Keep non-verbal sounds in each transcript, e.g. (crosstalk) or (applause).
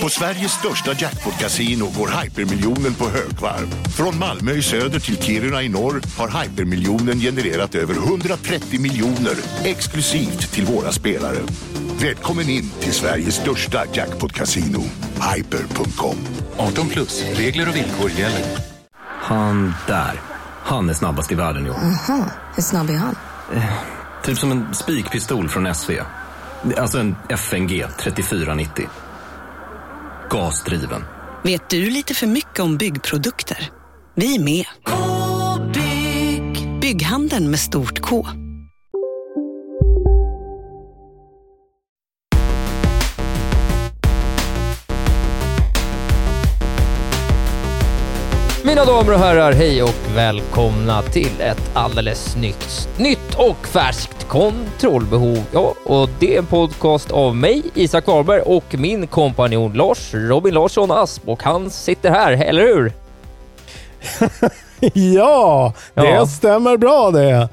På Sveriges största jackpot-kasino går hypermiljonen på högvarv. Från Malmö i söder till Kiruna i norr har hypermiljonen genererat över 130 miljoner exklusivt till våra spelare. Välkommen in till Sveriges största jackpot-kasino, hyper.com. 18 plus, regler och villkor gäller. Han där, han är snabbast i världen jo. Aha, hur snabb är han? Typ som en spikpistol från SV. Alltså en FNG 3490. Gasdriven. Vet du lite för mycket om byggprodukter? Vi är med. -bygg. Bygghandeln med stort K. Mina damer och herrar, hej och välkomna till ett alldeles nytt, nytt och färskt kontrollbehov. Ja, och det är en podcast av mig, Isak Wahlberg och min kompanjon Lars Robin Larsson Asp och han sitter här, eller hur? (laughs) ja, det Ja. stämmer bra det.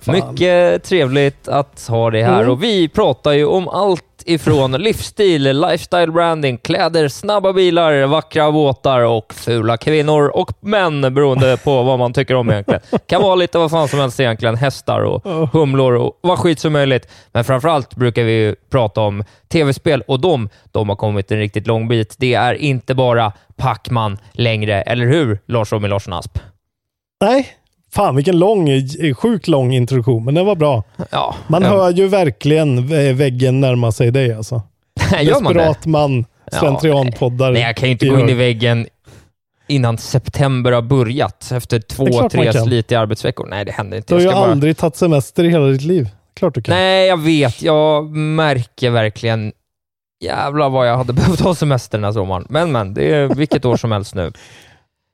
Fan. Mycket trevligt att ha dig här Mm. och vi pratar ju om allt ifrån livsstil, lifestyle branding, kläder, snabba bilar, vackra båtar och fula kvinnor och män beroende på vad man tycker om egentligen. Kan vara lite vad fan som helst egentligen. Hästar och humlor och vad skit som möjligt. Men framförallt brukar vi ju prata om tv-spel och de, de har kommit en riktigt lång bit. Det är inte bara Pac-Man längre, eller hur Lars Robin Larsson Asp? Nej, fan vilken lång, sjukt lång introduktion, men den var bra. Ja, Man ja. hör ju verkligen väggen närma sig dig alltså. (laughs) Gör man det? Desperat man, slentrianpoddar. Nej, jag kan ju inte gå in i väggen innan september har börjat, efter två, tre slitiga arbetsveckor. Nej, det händer inte. Du har ju bara... aldrig tagit semester i hela ditt liv. Klart du kan. Nej, jag vet. Jag märker verkligen Jävlar vad jag hade (laughs) behövt ha semester den här sommaren. Men men, det är vilket år som helst nu.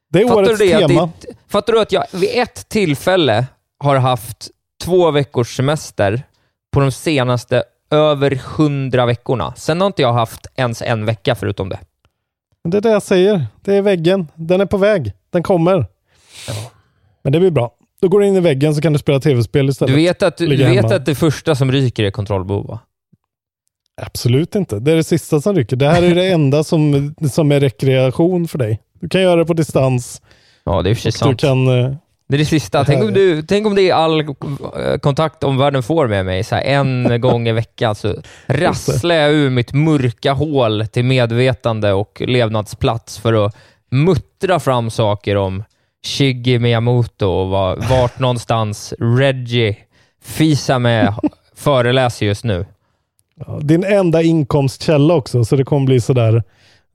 Det är Fattar årets du det? Att tema. det? Fattar du att jag vid ett tillfälle har haft två veckors semester på de senaste över hundra veckorna. Sen har inte jag haft ens en vecka förutom det. Det är det jag säger. Det är väggen. Den är på väg. Den kommer. Men det blir bra. Då går du in i väggen så kan du spela tv-spel istället. Du vet att, du vet hemma. att det första som ryker är kontrollbehov, va? Absolut inte. Det är det sista som rycker. Det här är det enda som, som är rekreation för dig. Du kan göra det på distans. Ja, det är för sig Du sant. kan... eh, Det är det sista. Tänk om, du, tänk om det är all eh, kontakt omvärlden får med mig, så här, en (laughs) gång i veckan, så rasslar jag ur mitt mörka hål till medvetande och levnadsplats för att muttra fram saker om Shiggy Miyamoto och var, vart (laughs) någonstans Reggie Fisa-Me föreläser just nu. Din enda inkomstkälla också, så det kommer bli sådär.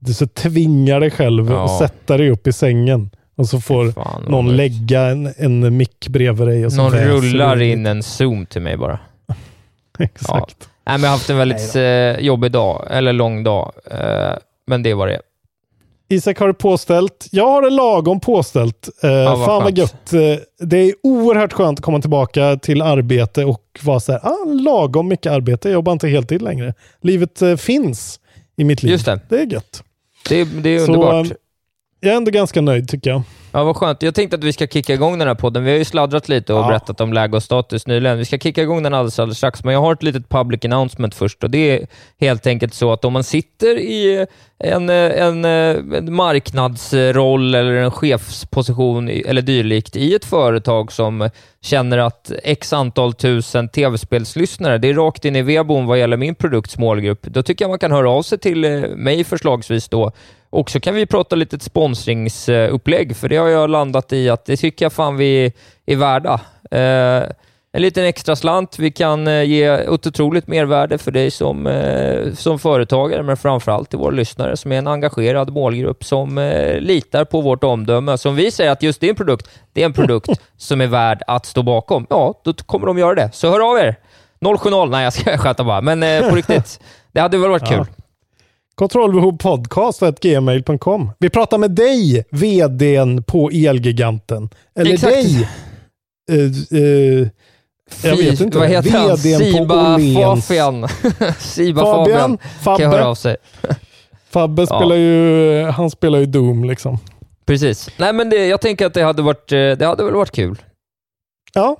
Du så tvingar dig själv Ja. att sätta dig upp i sängen. Och så får Fan, någon vad- lägga en, en mick bredvid dig. Och så Någon rullar du. in en zoom till mig bara. (laughs) Exakt. Nej, men jag har haft en väldigt eh, jobbig dag, eller lång dag, eh, men det var det. Isak har det påställt. Jag har det lagom påställt. Eh, vad fan vad gött. Eh, det är oerhört skönt att komma tillbaka till arbete och vara så här, ah, lagom mycket arbete. Jag jobbar inte heltid längre. Livet eh, finns i mitt liv. Just det. Det är gött. Det, det är Så, underbart. eh, Jag är ändå ganska nöjd tycker jag. Ja, vad skönt. Jag tänkte att vi ska kicka igång den här podden. Vi har ju sladdrat lite och Ja. berättat om läge och status nyligen. Vi ska kicka igång den alldeles, alldeles strax, men jag har ett litet public announcement först och det är helt enkelt så att om man sitter i en, eh, en, eh, en marknadsroll eller en chefsposition eller dylikt i ett företag som känner att x antal tusen tv-spelslyssnare, det är rakt in i vedboden vad gäller min produkts målgrupp, då tycker jag man kan höra av sig till eh, mig förslagsvis då och så kan vi prata lite sponsringsupplägg, för det har jag landat i att det tycker jag fan vi är värda. Eh, en liten extra slant. Vi kan eh, ge ett otroligt mervärde för dig som, eh, som företagare, men framförallt till våra lyssnare som är en engagerad målgrupp som eh, litar på vårt omdöme. Som vi säger att just din produkt, det är en produkt (laughs) som är värd att stå bakom. Ja, då kommer de göra det. Så hör av er! 070, nej jag ska sköta bara, men eh, på riktigt, det hade väl varit kul. Ja. Kontrollbehovpodcast.gmail.com. Vi pratar med dig, vdn på Elgiganten. Eller Exakt. dig. eh, eh, jag vet inte. Vad heter han? VDn på Siba. Fabian. (laughs) Siba Fabian, Fabian kan höra av Fabbe. sig. (laughs) Fabbe Ja. spelar ju, han spelar ju Doom liksom. Precis. Nej, men det, jag tänker att det hade varit, eh, det hade väl varit kul. Ja,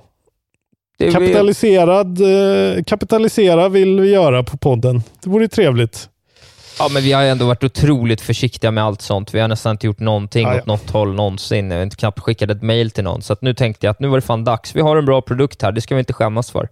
kapitaliserad, eh, kapitalisera vill vi göra på podden. Det vore trevligt. Ja, men vi har ändå varit otroligt försiktiga med allt sånt. Vi har nästan inte gjort någonting Ja, ja. åt något håll någonsin. Jag har inte knappt skickat ett mail till någon. Så att nu tänkte jag att nu var det fan dags. Vi har en bra produkt här. Det ska vi inte skämmas för.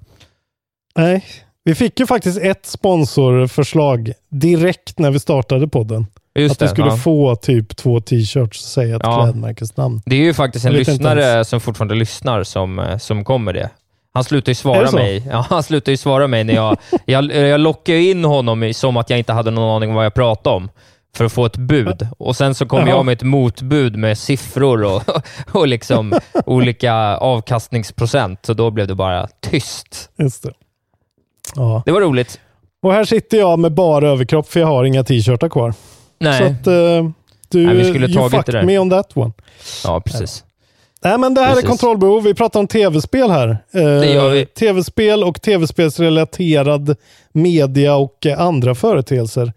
Nej, vi fick ju faktiskt ett sponsorförslag direkt när vi startade podden. Just att vi det, skulle ja. få typ två t-shirts och säga ett Ja. klädmärkesnamn. Det är ju faktiskt en lyssnare som fortfarande lyssnar som, eh, som kommer det. Han slutar ju svara mig. Ja, (laughs) han slutar ju svara mig när jag... (laughs) jag, jag lockar in honom som att jag inte hade någon aning om vad jag pratade om för att få ett bud. Och Sen så kom Jaha. jag med ett motbud med siffror och, (laughs) och liksom olika avkastningsprocent, så då blev det bara tyst. Just det. Ja. Det var roligt. Och här sitter jag med bara överkropp för jag har inga t-shirtar kvar. Nej, Så att eh, du, Nej, vi skulle you fucked me on that one. ja precis. Nej, men det här Precis. är kontrollbehov. Vi pratar om tv-spel här. Eh, Det gör vi. Tv-spel och tv-spelsrelaterad media och eh, andra företeelser.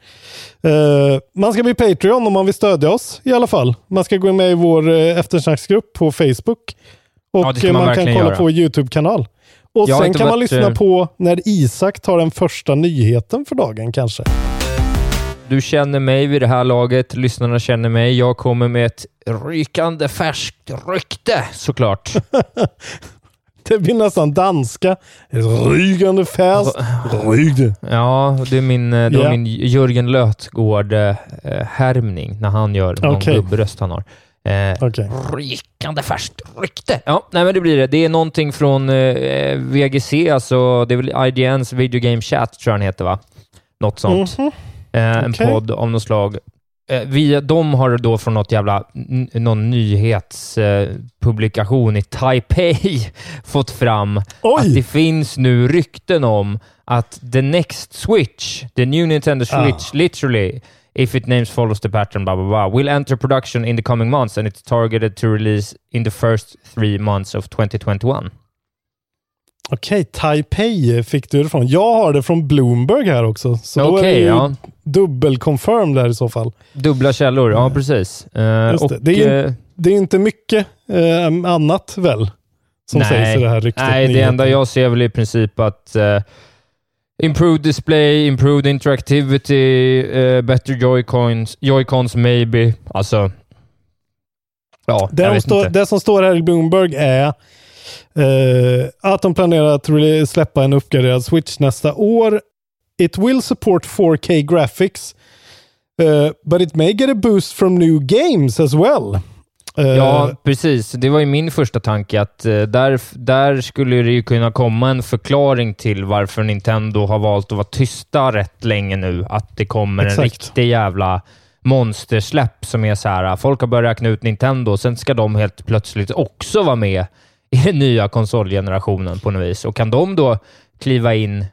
Eh, man ska bli Patreon om man vill stödja oss i alla fall. Man ska gå med i vår eh, eftersnacksgrupp på Facebook. Och Ja, man man kan kolla göra. på vår YouTube-kanal. Och Jag sen kan man varit, lyssna eh, på när Isak tar den första nyheten för dagen kanske. Du känner mig vid det här laget, lyssnarna känner mig. Jag kommer med ett rykande färskt rykte, såklart. (laughs) Det blir nästan danska. Rygande färskt rygde. Ja, det är min, eh, det Ja. min Jörgen Lötgård-härmning när han gör någon Okej. gubbröst han har. Eh, Okej. Rykande färskt rykte. Ja, nej men det blir det. Det är någonting från eh, VGC, alltså det är väl IGNs Video Game Chat, tror jag den heter, va? Något sånt. Mhm. Eh, en Okej. podd av något slag. Eh, vi, de har då från något jävla, någon nyhetspublikation i Taipei (laughs) fått fram Oj! att det finns nu rykten om att the next Switch, the new Nintendo Ah. Switch, literally, if it names follows the pattern, blah, blah, blah, will enter production in the coming months and it's targeted to release in the first three months of 2021. Okej, Taipei fick du det från. Jag har det från Bloomberg här också. Så då är det Okej, ju ja. Dubbel-confirm där i så fall. Dubbla källor, ja precis. Eh, Just det. och, Det är eh, Det är inte mycket eh, annat väl? Som Nej. sägs i det här ryktet. Nej, det nyheten. enda jag ser väl i princip att eh, improved display, improved interactivity, eh, better joycons, joycons maybe. Alltså, ja, Det, jag vet står, inte. det som står här i Bloomberg är eh, att de planerar att släppa en uppgraderad Switch nästa år. It will support 4K graphics, eh, but it may get a boost from new games as well. Eh, Ja, precis. Det var ju min första tanke att eh, där, där skulle det ju kunna komma en förklaring till varför Nintendo har valt att vara tysta rätt länge nu. Att det kommer en Exakt. riktig jävla monstersläpp som är så här, folk har börjat räkna ut Nintendo och sen ska de helt plötsligt också vara med i den nya konsolgenerationen på något vis. Och kan de då kliva in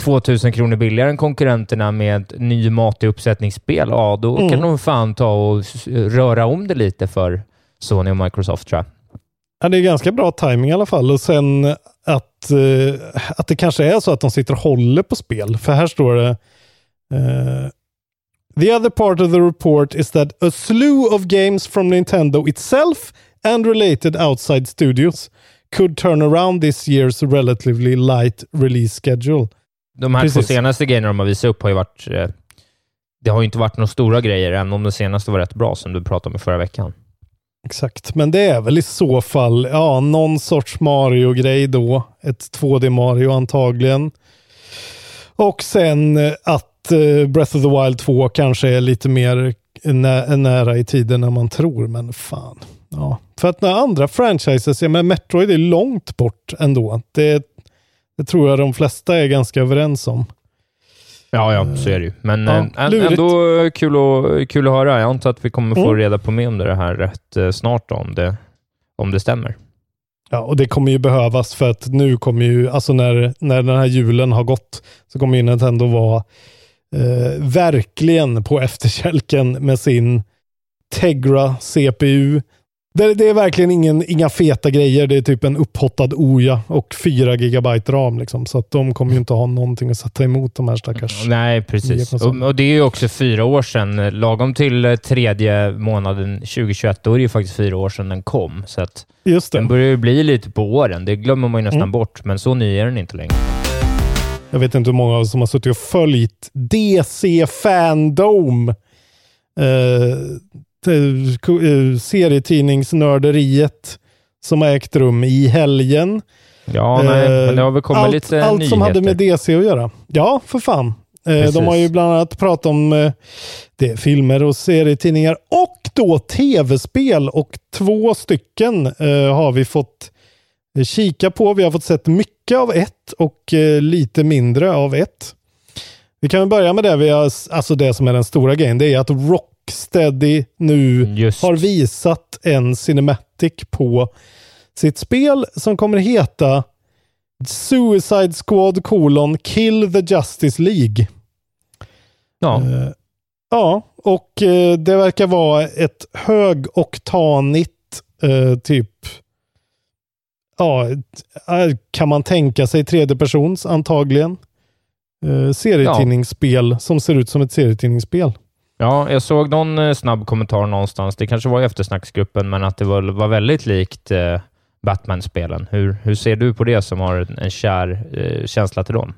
2000 kronor billigare än konkurrenterna med ett ny matig uppsättningsspel, ja då Mm. kan de fan ta och röra om det lite för Sony och Microsoft tror jag. Ja, det är ganska bra timing i alla fall. Och sen att, eh, att det kanske är så att de sitter och håller på spel. För här står det eh, The other part of the report is that a slew of games from Nintendo itself and related outside studios could turn around this year's relatively light release schedule. De här två Precis. senaste grejerna de har visat upp har ju varit... Eh, det har ju inte varit några stora grejer, även om det senaste var rätt bra, som du pratade om i förra veckan. Exakt, men det är väl i så fall ja, någon sorts Mario-grej då. Ett 2D Mario antagligen. Och sen eh, att eh, Breath of the Wild 2 kanske är lite mer nä nära i tiden än man tror, men fan. Ja. För att när andra franchises, ja, men Metroid är långt bort ändå. Det, det tror jag de flesta är ganska överens om. Ja, ja, så är det ju. Men Ja, eh, ändå eh, kul, att, kul att höra. Jag antar att vi kommer få Mm. reda på mer om det här rätt eh, snart, om det, om det stämmer. Ja, och det kommer ju behövas för att nu kommer ju, alltså när, när den här julen har gått, så kommer ju Nintendo vara eh, verkligen på efterkälken med sin Tegra CPU. Det, det är verkligen ingen, inga feta grejer. Det är typ en upphottad Oja och 4 gigabyte ram. Liksom. Så att de kommer ju inte ha någonting att sätta emot de här stackars... Nej, precis. Och, och, det är ju också fyra år sedan. Lagom till eh, tredje månaden 2021, då är det ju faktiskt fyra år sedan den kom. Så att Just det. Den börjar ju bli lite på åren. Det glömmer man ju nästan mm. bort, men så ny är den inte längre. Jag vet inte hur många av som har suttit och följt DC Fandom. Eh, serietidningsnörderiet som har ägt rum i helgen. Ja, nej, men det har väl kommit allt, lite Allt nyheter. som hade med DC att göra. Ja, för fan. Precis. De har ju bland annat pratat om eh, det, filmer och serietidningar och då tv-spel och två stycken eh, har vi fått kika på. Vi har fått sett mycket av ett och eh, lite mindre av ett. Vi kan börja med det, vi har, alltså det som är den stora grejen. Det är att Rock Rocksteady nu Just. har visat en cinematic på sitt spel som kommer heta Suicide Squad colon Kill the Justice League. Ja. Uh, ja, och uh, det verkar vara ett högoktanigt uh, typ Ja, kan man tänka sig tredje persons antagligen. serietidningsspel ja. som ser ut som ett serietidningsspel. Ja, jag såg någon eh, snabb kommentar någonstans. Det kanske var i eftersnacksgruppen, men att det var, var väldigt likt eh, Batman-spelen. Hur, hur ser du på det som har en kär eh, känsla till dem?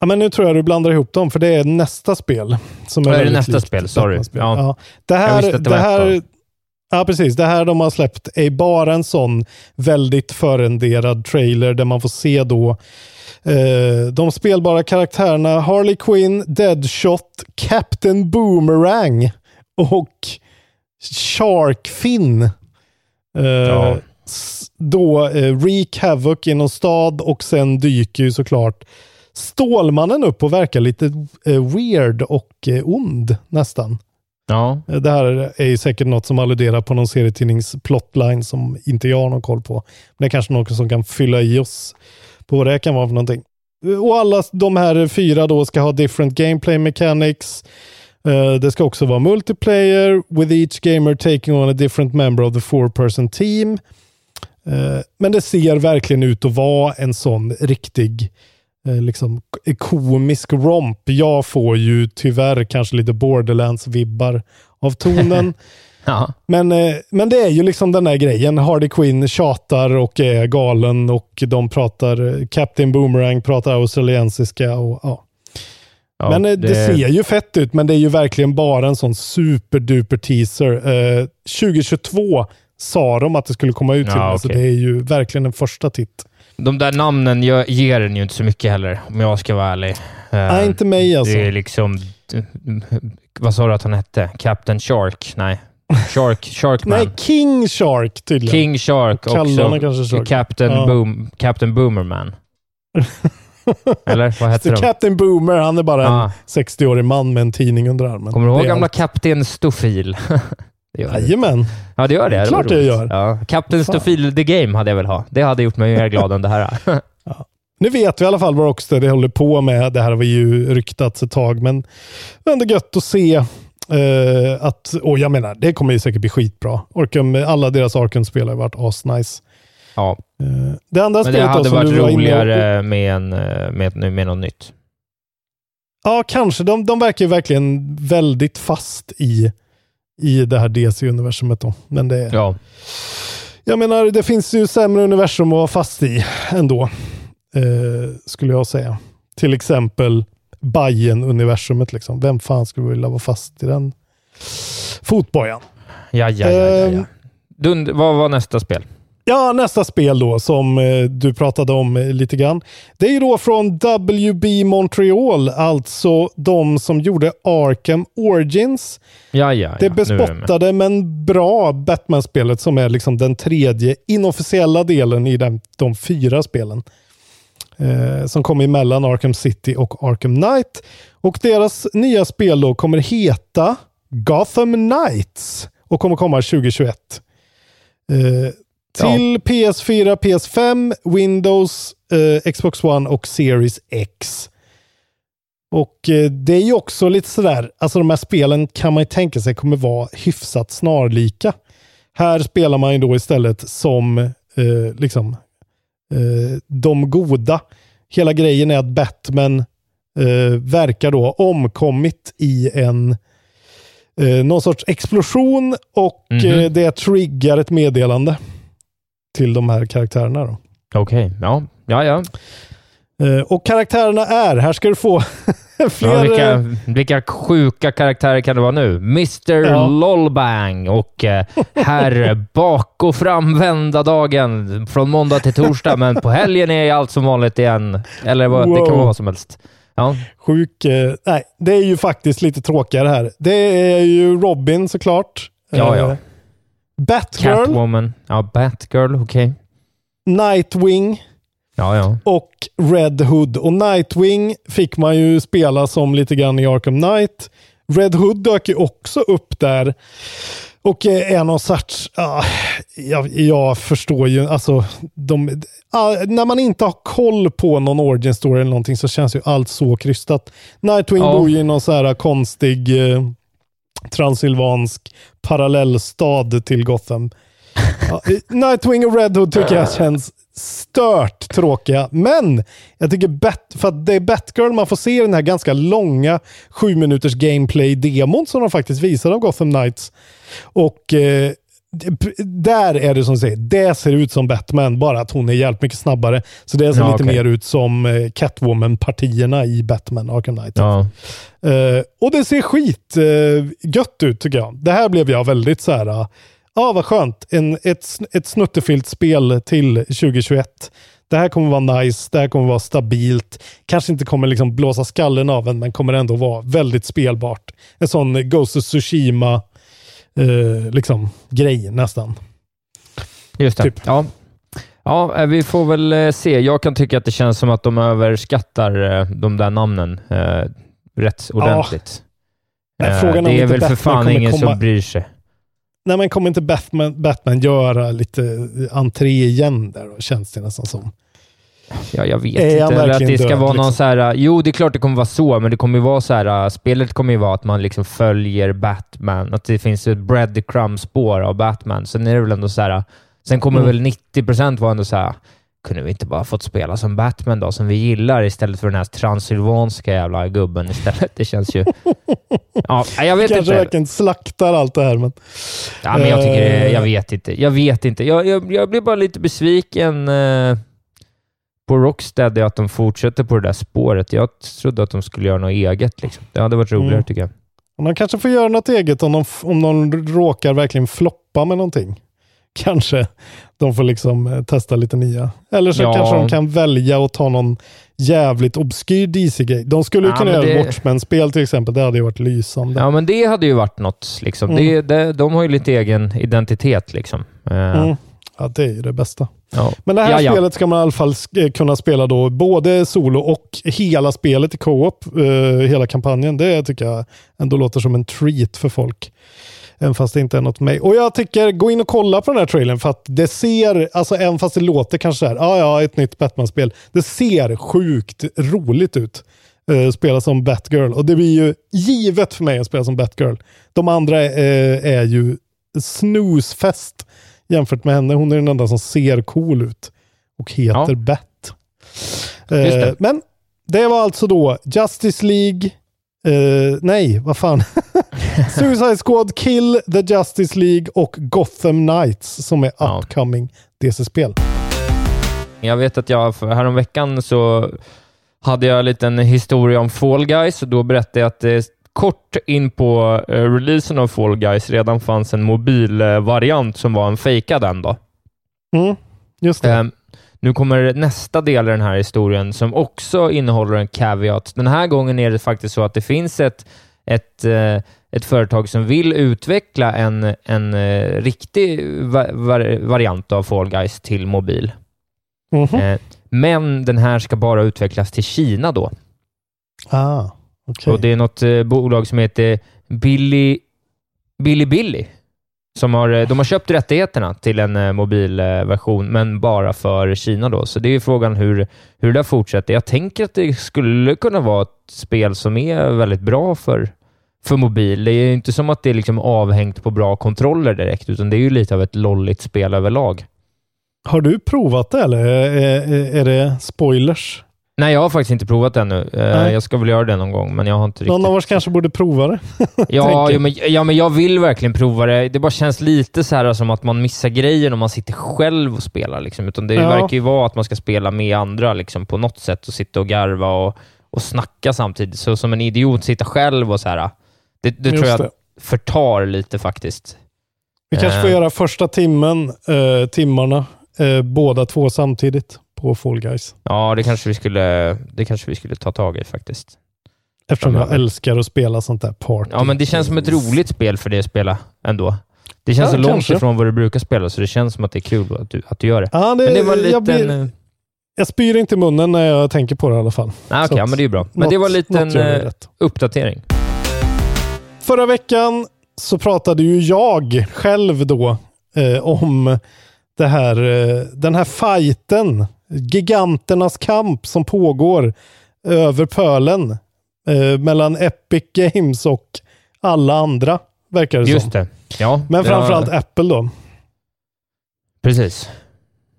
Ja, men nu tror jag du blandar ihop dem, för det är nästa spel. Som är, är det nästa spel? Sorry. Ja. Ja. Det här, det, det här, Ja, precis. Det här de har släppt är bara en sån väldigt förrenderad trailer där man får se då Eh, de spelbara karaktärerna Harley Quinn, Deadshot, Captain Boomerang och Sharkfin. Eh, ja. Då eh, Reek Havoc i någon stad och sen dyker ju såklart Stålmannen upp och verkar lite eh, weird och eh, ond nästan. Ja. Det här är ju säkert något som alluderar på någon serietidnings plotline som inte jag har någon koll på. Men det är kanske något som kan fylla i oss på vad det kan vara för någonting. Och alla de här fyra då ska ha different gameplay mechanics. Eh, det ska också vara multiplayer with each gamer taking on a different member of the four person team. Eh, men det ser verkligen ut att vara en sån riktig liksom komisk romp. Jag får ju tyvärr kanske lite borderlands-vibbar av tonen. (laughs) Ja. Men, eh, men det är ju liksom den där grejen. Hardy Quinn tjatar och är galen och de pratar, Captain Boomerang pratar australiensiska och ja. ja men eh, det... det... ser ju fett ut, men det är ju verkligen bara en sån superduper teaser. Eh, 2022 sa de att det skulle komma ut till ja, okay. så det är ju verkligen en första titt. De där namnen ger den ju inte så mycket heller, om jag ska vara ärlig. Nej, uh, inte mig alltså. Det är liksom... Vad sa du att han hette? Captain Shark? Nej. Shark, Sharkman. Nej, King Shark tydligen. King Shark också. Shark. Captain, ja. Boom, Captain Boomerman. (laughs) Eller vad heter de? Captain Boomer, han är bara ah. en 60-årig man med en tidning under armen. Kommer du ihåg gamla Kapten Stofil? (laughs) Jajamän. Ja, det gör det. det klart jag gör. Ja. Captain Stofil The Game hade jag väl ha. Det hade gjort mig mer glad än det här. (laughs) ja. Nu vet vi i alla fall vad Rocksteady håller på med. Det här vi ju ryktats ett tag, men det är ändå gött att se Uh, att, och jag menar, det kommer ju säkert bli skitbra. Orkham, alla deras Arkham-spel har varit asnice. Ja. Uh, det andra Men det hade varit roligare och... med, en, eh, med, med något nytt. Ja, kanske. De, de verkar ju verkligen väldigt fast i, i det här DC-universumet. Då. Men det, ja. Jag menar, det finns ju sämre universum att vara fast i ändå. Uh, skulle jag säga. Till exempel Bajen universumet liksom. Vem fan skulle vilja vara fast i den fotbojan? Ja, ja, ja. ja, ja. Ehm. Dund, vad var nästa spel? Ja, nästa spel då som eh, du pratade om eh, lite grann. Det är ju då från WB Montreal, alltså de som gjorde Arkham Origins. Ja, ja, ja. Det bespottade men bra Batman-spelet som är liksom den tredje inofficiella delen i den, de fyra spelen eh, som kom emellan Arkham City och Arkham Knight. Och deras nya spel då kommer heta Gotham Knights och kommer komma 2021. Till ja. PS4, PS5, Windows, eh, Xbox One och Series X. Och eh, det är ju också lite sådär, alltså de här spelen kan man ju tänka sig kommer vara hyfsat snarlika. Här spelar man ju då istället som eh, liksom eh, de goda. Hela grejen är att Batman eh, verkar då omkommit i en eh, någon sorts explosion och Mhm. eh, det triggar ett meddelande till de här karaktärerna. Då. Okej, ja. Ja, ja. Eh, och karaktärerna är, här ska du få (laughs) fler... ja vilka, eh, vilka sjuka karaktärer kan det vara nu? Mr Ja. Lollbang och eh, herr (laughs) bak och framvända dagen från måndag till torsdag, men på helgen är allt som vanligt igen. Eller vad, det kan Wow. vara vad som helst. Ja, Sjuk... Eh, nej, det är ju faktiskt lite tråkigare här. Det är ju Robin såklart. Ja, ja. Eh, Batgirl, Catwoman. Ja, Batgirl, okej. Nightwing Ja, ja. och Red Hood. Och Nightwing fick man ju spela som lite grann i Arkham Knight. Red Hood dök ju också upp där. Och eh, är någon sorts, ah, jag, jag förstår ju, alltså de, ah, när man inte har koll på någon origin story eller någonting så känns ju allt så krystat. Nightwing Ja. bor ju i någon så här konstig eh, transylvansk parallellstad till Gotham. Ja, Nightwing och Red Hood tycker jag känns stört tråkiga. Men jag tycker Bat, för att det är Batgirl man får se i den här ganska långa sju minuters gameplay-demon som de faktiskt visade av Gotham Knights. Och eh, där är det som du säger, det ser ut som Batman, bara att hon är jävligt mycket snabbare. Så det ser Ja, lite okej. mer ut som eh, Catwoman-partierna i Batman Arkham Knight. ja. Eh, och det ser skit eh, gött ut tycker jag. Det här blev jag väldigt så här. Ja, ah, vad skönt. En, ett, ett snuttefilt spel till 2021. Det här kommer vara nice, det här kommer vara stabilt. Kanske inte kommer liksom blåsa skallen av en, men kommer ändå vara väldigt spelbart. En sån Ghost of Tsushima eh, liksom, grej nästan. Just det. Typ. Ja. ja, eh, vi får väl eh, se. Jag kan tycka att det känns som att de överskattar eh, de där namnen eh, rätt ordentligt. Men Eh, är det är inte väl för fan ingen komma- som bryr sig. Nej, men kommer inte Batman, Batman göra lite entré igen där då, känns det nästan som. Ja, jag vet Är inte. Eller att det ska död, vara någon liksom? så här... Jo, det är klart det kommer vara så, men det kommer ju vara så här... Spelet kommer ju vara att man liksom följer Batman. Att det finns ett breadcrumb-spår av Batman. Sen är det väl ändå så här... Sen kommer Mm. väl 90% vara ändå så här... Kunde vi inte bara fått spela som Batman då, som vi gillar, istället för den här transylvanska jävla gubben istället? Det känns ju... (laughs) Ja, jag vet Kanske inte. verkligen slaktar allt det här. Men... Ja, men jag tycker Eh. jag vet inte. Jag vet inte. Jag, jag, jag blir bara lite besviken eh, på Rocksteady att de fortsätter på det där spåret. Jag trodde att de skulle göra något eget. Liksom. Det hade varit roligare Mm. tycker jag. De kanske får göra något eget om de, om de råkar verkligen floppa med någonting. (laughs) Kanske de får liksom eh, testa lite nya. Eller så Ja. kanske de kan välja att ta någon jävligt obskyr DC-grej. De skulle ju Ja, kunna göra det- Watchmen-spel till exempel. Det hade ju varit lysande. Ja, men det hade ju varit något. Liksom. Mm. Det, det, de har ju lite egen identitet. Liksom. Eh, Mm. Ja, det är ju det bästa. Ja. Men det här Ja, ja. spelet ska man i alla fall eh, kunna spela då både solo och hela spelet i co-op. eh, hela kampanjen. Det tycker jag ändå låter som en treat för folk. Även fast det inte är något för mig. Och jag tycker, gå in och kolla på den här trailern för att det ser, alltså även fast det låter kanske så här, ja ja, ett nytt Batman-spel. Det ser sjukt roligt ut. Uh, spela som Batgirl. Och det blir ju givet för mig att spela som Batgirl. De andra eh, är ju snusfest jämfört med henne. Hon är den enda som ser cool ut och heter Ja. Just Eh, men det var alltså då Justice League, eh, nej, vad fan. (laughs) Suicide Squad, Kill, The Justice League och Gotham Knights som är Ja. upcoming DC-spel. Jag vet att jag häromveckan så hade jag en liten historia om Fall Guys och då berättade jag att det kort in på eh, releasen av Fall Guys redan fanns en mobilvariant som var en fejkad en. Då. Mm, just det. Ehm, nu kommer nästa del i den här historien som också innehåller en caveat. Den här gången är det faktiskt så att det finns ett, ett, eh, ett företag som vill utveckla en, en eh, riktig va var variant av Fall Guys till mobil. Mhm. Eh, Men den här ska bara utvecklas till Kina då. Ah, okej. Och det är något eh, bolag som heter Billy Billy Billy. Som har, eh, de har köpt rättigheterna till en eh, mobilversion, men bara för Kina. då. Så det är ju frågan hur, hur det där fortsätter. Jag tänker att det skulle kunna vara ett spel som är väldigt bra för, för mobil. Det är ju inte som att det är liksom avhängt på bra kontroller direkt, utan det är ju lite av ett lolligt spel överlag. Har du provat det eller är, är det spoilers? Nej, jag har faktiskt inte provat det ännu. Eh, Nej. Jag ska väl göra det någon gång, men jag har inte riktigt... Någon av oss kanske borde prova det. (laughs) Ja, ja, men, ja, men jag vill verkligen prova det. Det bara känns lite så här som att man missar grejen om man sitter själv och spelar. Liksom. Utan det Ja. verkar ju vara att man ska spela med andra liksom, på något sätt och sitta och garva och, och snacka samtidigt. Så som en idiot sitta själv och så här. Det, det tror jag det. förtar lite faktiskt. Vi kanske får Eh. göra första timmen, eh, timmarna, eh, båda två samtidigt på Fall Guys. Ja, det kanske vi skulle, det kanske vi skulle ta tag i faktiskt. Eftersom jag älskar att spela sånt där party. Ja, men det känns som ett roligt spel för dig att spela ändå. Det känns Ja, så långt kanske. ifrån vad du brukar spela, så det känns som att det är kul att du, att du gör det. Ja, det, men det var en jag, liten... blir, eh, jag spyr inte i munnen när jag tänker på det i alla fall. Så okej, att men det är ju bra. Men något- det var en liten eh, uppdatering. Förra veckan så pratade ju jag själv då eh, om det här, eh, den här fighten, giganternas kamp som pågår över pölen eh, mellan Epic Games och alla andra, verkar det som. Just det. Ja, Men framförallt var- Apple då. Precis.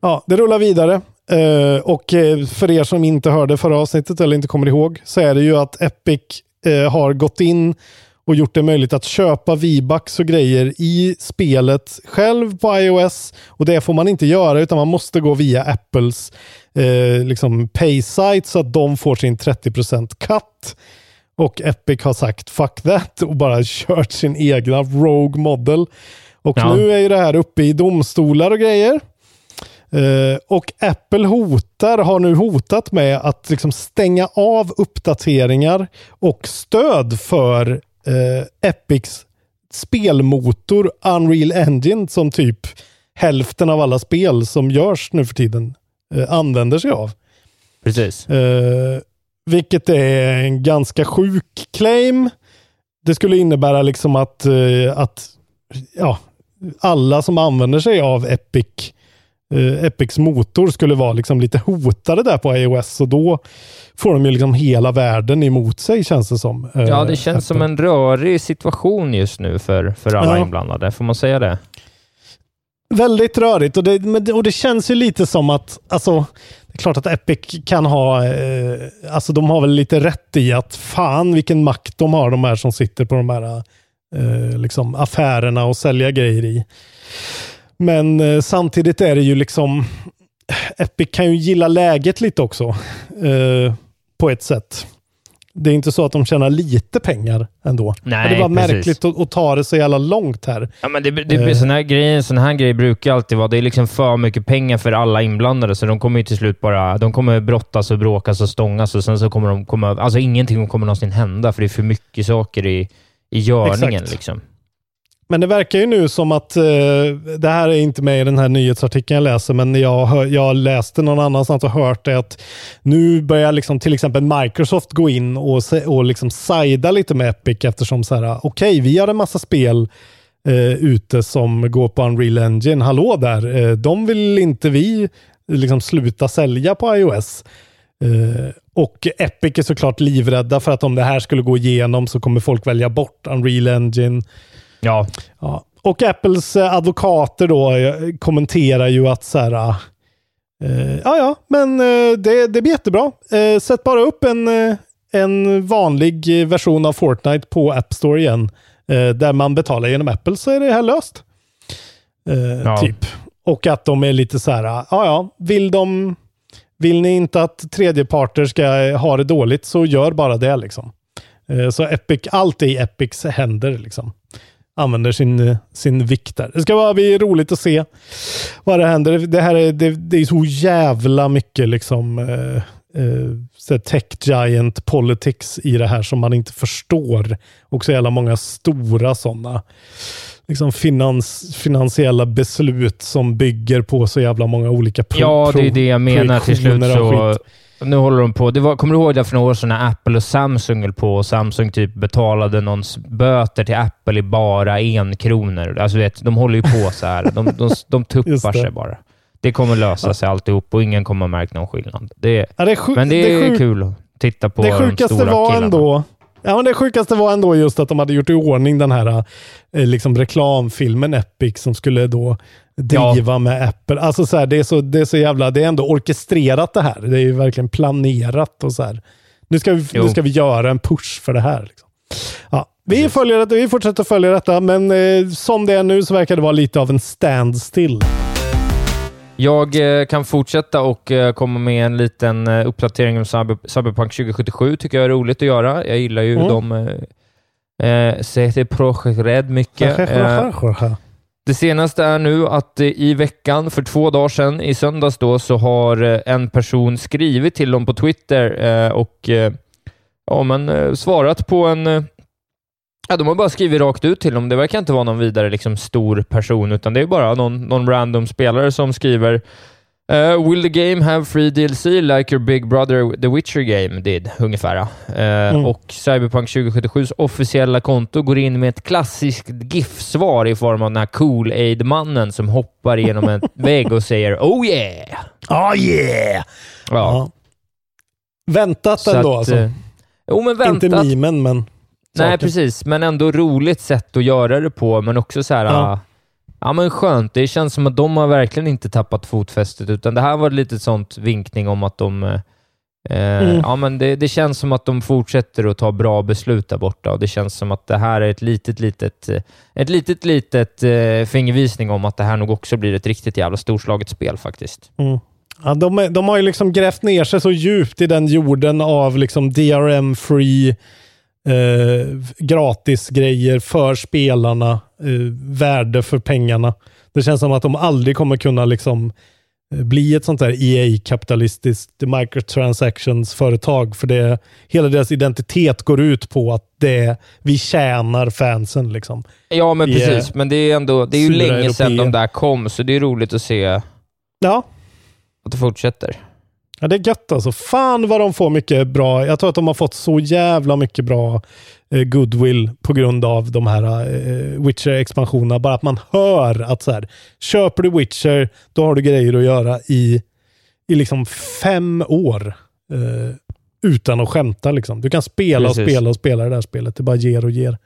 Ja, det rullar vidare. Eh, och eh, för er som inte hörde förra avsnittet eller inte kommer ihåg så är det ju att Epic eh, har gått in och gjort det möjligt att köpa V-bucks och grejer i spelet själv på iOS. Och det får man inte göra utan man måste gå via Apples eh, liksom pay-site så att de får sin 30% cut. Och Epic har sagt fuck that och bara (laughs) kört sin egna Rogue model. Och Ja. nu är ju det här uppe i domstolar och grejer. Eh, och Apple hotar, har nu hotat med att liksom stänga av uppdateringar och stöd för eh, Epics spelmotor Unreal Engine som typ hälften av alla spel som görs nu för tiden eh, använder sig av. Precis. Eh, vilket är en ganska sjuk claim. Det skulle innebära liksom att, eh, att ja, alla som använder sig av Epic eh, Epics motor skulle vara liksom lite hotade där på iOS och då får de ju liksom hela världen emot sig känns det som. eh, Ja, det känns som en rörig situation just nu för, för alla Ja. inblandade. Får man säga det? Väldigt rörigt och det, och det känns ju lite som att, alltså, det är klart att Epic kan ha, eh, alltså de har väl lite rätt i att fan vilken makt de har de här som sitter på de här eh, liksom affärerna och sälja grejer i. Men eh, samtidigt är det ju liksom, Epic kan ju gilla läget lite också. Eh, på ett sätt. Det är inte så att de tjänar lite pengar ändå. Nej, Men det precis. märkligt att, att ta det så jävla långt här. Ja, men det, det, Eh. sån, här grej, sån här grej brukar alltid vara, det är liksom för mycket pengar för alla inblandade, så de kommer ju till slut bara, de kommer brottas och bråkas och stångas och sen så kommer de komma, alltså ingenting kommer någonsin hända, för det är för mycket saker i, i görningen. Exakt. Liksom. Men det verkar ju nu som att, eh, det här är inte med i den här nyhetsartikeln jag läser, men jag, jag läste någon annanstans och hört det att nu börjar liksom till exempel Microsoft gå in och, och liksom sida lite med Epic eftersom så här, okej, vi har en massa spel eh, ute som går på Unreal Engine. Hallå där, eh, de vill inte vi liksom sluta sälja på iOS. Eh, och Epic är såklart livrädda för att om det här skulle gå igenom så kommer folk välja bort Unreal Engine. Ja, Ja. Och Apples eh, advokater då eh, kommenterar ju att så här, eh, ja ja, men eh, det, det blir jättebra. Eh, sätt bara upp en, en vanlig version av Fortnite på App Store igen. Eh, där man betalar genom Apple så är det här löst. Eh, Ja. Typ. Och att de är lite så här, ja ja, vill de vill ni inte att tredjeparter ska ha det dåligt så gör bara det liksom. Så Epic, allt är i Epics händer liksom använder sin, sin vikt där. Det ska bara bli roligt att se vad det händer. Det här är, det, det är så jävla mycket liksom eh, eh, tech giant politics i det här som man inte förstår. Och så jävla många stora sådana liksom finans, finansiella beslut som bygger på så jävla många olika pro- ja det är det jag menar. Till slut så. Nu håller de på. Det var, kommer du ihåg det för några år sedan när Apple och Samsung höll på och Samsung typ betalade någons böter till Apple i bara en kronor. Alltså, vet, de håller ju på så här. De, de, de (laughs) tuppar sig bara. Det kommer lösa sig alltihop och ingen kommer märka någon skillnad. Det, Ja, det är men det det är är sjuk- kul att titta på det de sjukaste stora var killarna. ändå Ja, men det sjukaste var ändå just att de hade gjort i ordning den här eh, liksom reklamfilmen Epic som skulle då driva med Apple. Alltså så här, det, är så, det är så jävla, det är ändå orkestrerat det här. Det är ju verkligen planerat och så här. Nu ska vi, Jo. nu ska vi göra en push för det här. Liksom. Ja, vi, följer vi fortsätter följa detta, men eh, som det är nu så verkar det vara lite av en standstill. Jag eh, kan fortsätta och eh, komma med en liten eh, uppdatering om Cyber, Cyberpunk 2077. tycker jag är roligt att göra. Jag gillar ju Mm. de eh, Projekt Red mycket. Det senaste är nu att i veckan, för två dagar sedan, i söndags då, så har en person skrivit till dem på Twitter och ja, men, svarat på en... Ja, de har bara skrivit rakt ut till dem. Det verkar inte vara någon vidare liksom, stor person, utan det är bara någon, någon random spelare som skriver eh, Will the game have free DLC like your big brother The Witcher game did? Ungefär. Eh, Mm. Och Cyberpunk 2077s officiella konto går in med ett klassiskt GIF-svar i form av den här Cool-Aid-mannen som hoppar genom en (laughs) vägg och säger ”Oh yeah!” Oh yeah! Ja. Ja. Väntat ändå att, alltså. eh, Jo, men väntat. Inte mimen, men... Nej, precis. Men ändå roligt sätt att göra det på, men också så här... Ja. Ja. men skönt. Det känns som att de har verkligen inte tappat fotfästet, utan det här var lite sånt vinkning om att de... Eh, Mm. Ja, men det, det känns som att de fortsätter att ta bra beslut där borta och det känns som att det här är ett litet, litet, eh, ett litet, litet eh, fingervisning om att det här nog också blir ett riktigt jävla storslaget spel faktiskt. Mm. Ja, de, de har ju liksom grävt ner sig så djupt i den jorden av liksom DRM-free eh, gratisgrejer för spelarna, eh, värde för pengarna. Det känns som att de aldrig kommer kunna liksom eh, bli ett sånt där EA-kapitalistiskt microtransactions-företag. För det, hela deras identitet går ut på att det, vi tjänar fansen. Liksom. Ja, men precis. Men det är, ändå, det är ju sura länge sedan de där kom, så det är roligt att se Ja, att det fortsätter. Ja, det är gött alltså. Fan vad de får mycket bra. Jag tror att de har fått så jävla mycket bra eh, goodwill på grund av de här eh, Witcher-expansionerna. Bara att man hör att så här, köper du Witcher, då har du grejer att göra i, i liksom fem år. Eh, utan att skämta liksom. Du kan spela och spela och spela det där spelet. Det bara ger och ger.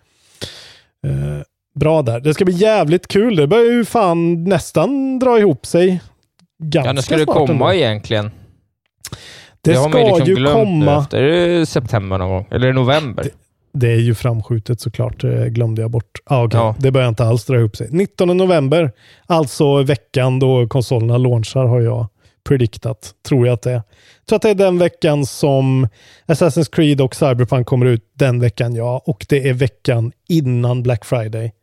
Eh, bra där. Det ska bli jävligt kul. Det börjar ju fan nästan dra ihop sig. Ganska Ja, när ska det komma ändå. egentligen? Det, man ska liksom ju komma. efter. Är det september någon gång? Eller november? Det är ju framskjutet såklart, det glömde jag bort. Ah, okay. Ja. Det börjar inte alls dra ihop sig. 19 november, alltså veckan då konsolerna launchar har jag prediktat, tror jag att det är. Jag tror att det är den veckan som Assassin's Creed och Cyberpunk kommer ut. Den veckan, ja. Och det är veckan innan Black Friday.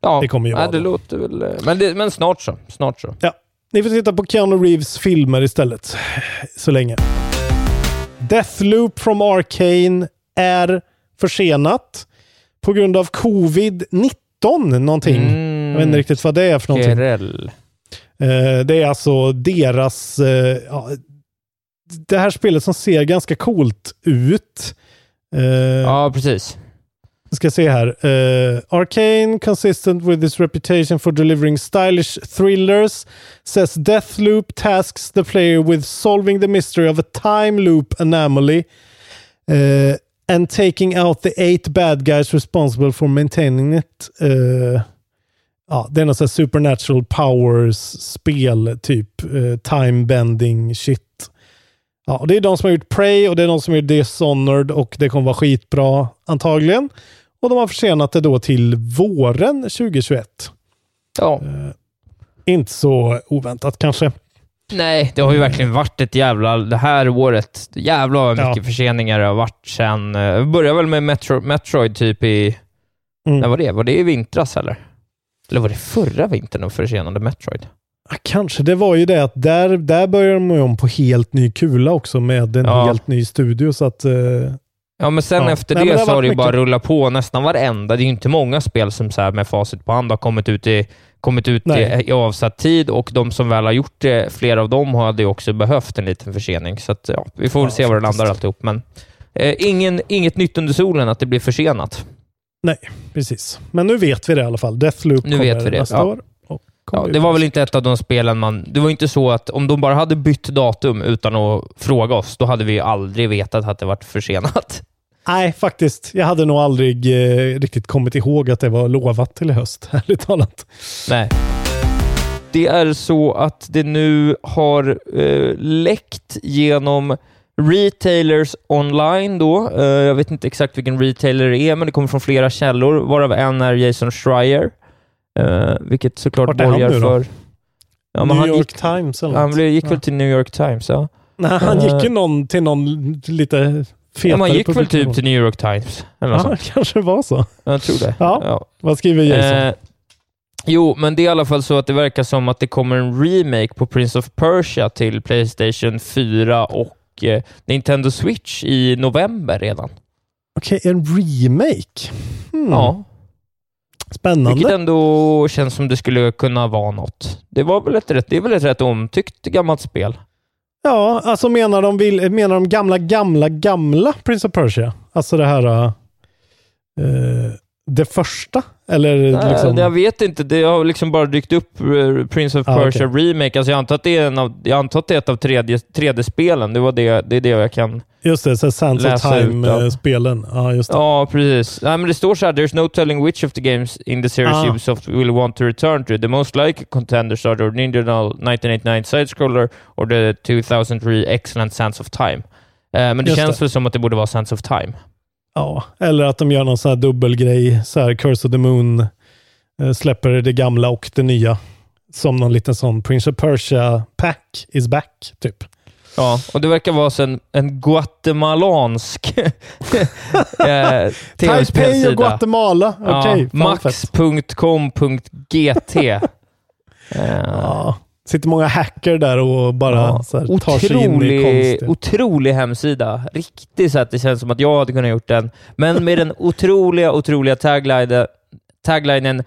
Ja, Det kommer ju vara det det. låter väl... eh, Men, det, men snart så. Snart så. Ja, ni får titta på Keanu Reeves filmer istället. Så länge. Deathloop from Arcane är försenat på grund av covid-19 någonting. Mm. Jag vet inte riktigt vad det är för någonting. Kerel. Eh, det är alltså deras... eh, ja, det här spelet som ser ganska coolt ut. Eh, Ja, precis. Vi ska se här. Uh, Arcane, consistent with its reputation for delivering stylish thrillers, says Deathloop tasks the player with solving the mystery of a time loop anomaly uh, and taking out the eight bad guys responsible for maintaining it. Uh, ja, det är något supernatural powers-spel, typ uh, time-bending shit. Ja, och det är de som har gjort Prey och det är de som har gjort Dishonored och det kommer vara skitbra antagligen. Och de har försenat det då till våren 2021. Ja. Inte så oväntat kanske. Nej, det har ju verkligen varit ett jävla... Det här året, jävlar vad mycket Ja. förseningar det har varit sen... eh, Vi började väl med Metro, Metroid typ i... Mm. När var det? Var det i vintras eller? Eller var det förra vintern de försenade Metroid? Kanske. Det var ju det att där, där börjar de om på helt ny kula också med en Ja. helt ny studio. Så att, eh, Ja, men sen Ja. efter Nej, det, men det så har det ju bara rullat på nästan varenda. Det är ju inte många spel som så här med facit på hand har kommit ut i kommit ut i, Nej. i avsatt tid och de som väl har gjort det, flera av dem hade ju också behövt en liten försening. Så att, ja, vi får väl Ja, se var det landar alltihop. Men eh, ingen, inget nytt under solen att det blir försenat. Nej, precis. Men nu vet vi det i alla fall. Deathloop Nu kommer vet vi det, nästa ja. år. Ja, det var väl inte ett av de spelen man... Det var inte så att om de bara hade bytt datum utan att fråga oss, då hade vi aldrig vetat att det varit försenat. (laughs) Nej, faktiskt. Jag hade nog aldrig eh, riktigt kommit ihåg att det var lovat till höst, (laughs) ärligt talat. Nej. Det är så att det nu har eh, läckt genom retailers online då. Eh, jag vet inte exakt vilken retailer det är, men det kommer från flera källor, varav en är Jason Schreier, eh, vilket såklart Vart är han borgar nu då? för... Ja, men New han York gick, Times eller han något. blev- gick väl till New York Times, ja. Nej, han Eh. gick ju någon, till någon lite fetare ja man gick väl typ till New York Times, eller något Ja, sånt. det (laughs) kanske var så. Jag tror det. Ja. Vad skriver Jason? Eh, jo, men det är i alla fall så att det verkar som att det kommer en remake på Prince of Persia till Playstation 4 och eh, Nintendo Switch i november redan. Okej, en remake. Hmm. Ja, Spännande. vilket ändå känns som det skulle kunna vara något. Det, var väl ett rätt, det är väl ett rätt omtyckt gammalt spel? Ja, alltså menar de, vill, menar de gamla, gamla, gamla Prince of Persia? Alltså det här... Uh, det första? Eller Nej, liksom... Jag vet inte, det har liksom bara dykt upp eh, Prince of Ah, Persia okej. Remake. Alltså jag antar att det är, en av, jag antar att det är ett av 3D 3D-spelen. Det, var det, det är det jag kan... Just det, så Sands of. Time-spelen. Ja, just det. Ja, precis. Nej, men det står så här, there's no telling which of the games in the series Ah. Ubisoft will want to return to. The most likely contenders are the original 1989 side-scroller or the 2003 excellent Sands of Time. Eh, men det Just känns det. väl som att det borde vara Sands of Time. Ja, eller att de gör någon sån här dubbelgrej. Så här Curse of the Moon eh, släpper det gamla och det nya. Som någon liten sån Prince of Persia pack is back, typ. Ja, och det verkar vara en, en guatemalansk (laughs) eh, (laughs) Taipei och. Guatemala. Ja, fett. max.com.gt. (laughs) Eh, Ja. Sitter många hacker där och bara Ja. så här, tar sig in i konstiga... otrolig hemsida. Riktigt så att det känns som att jag hade kunnat gjort den. Men med den otroliga, otroliga taglinen, taglinen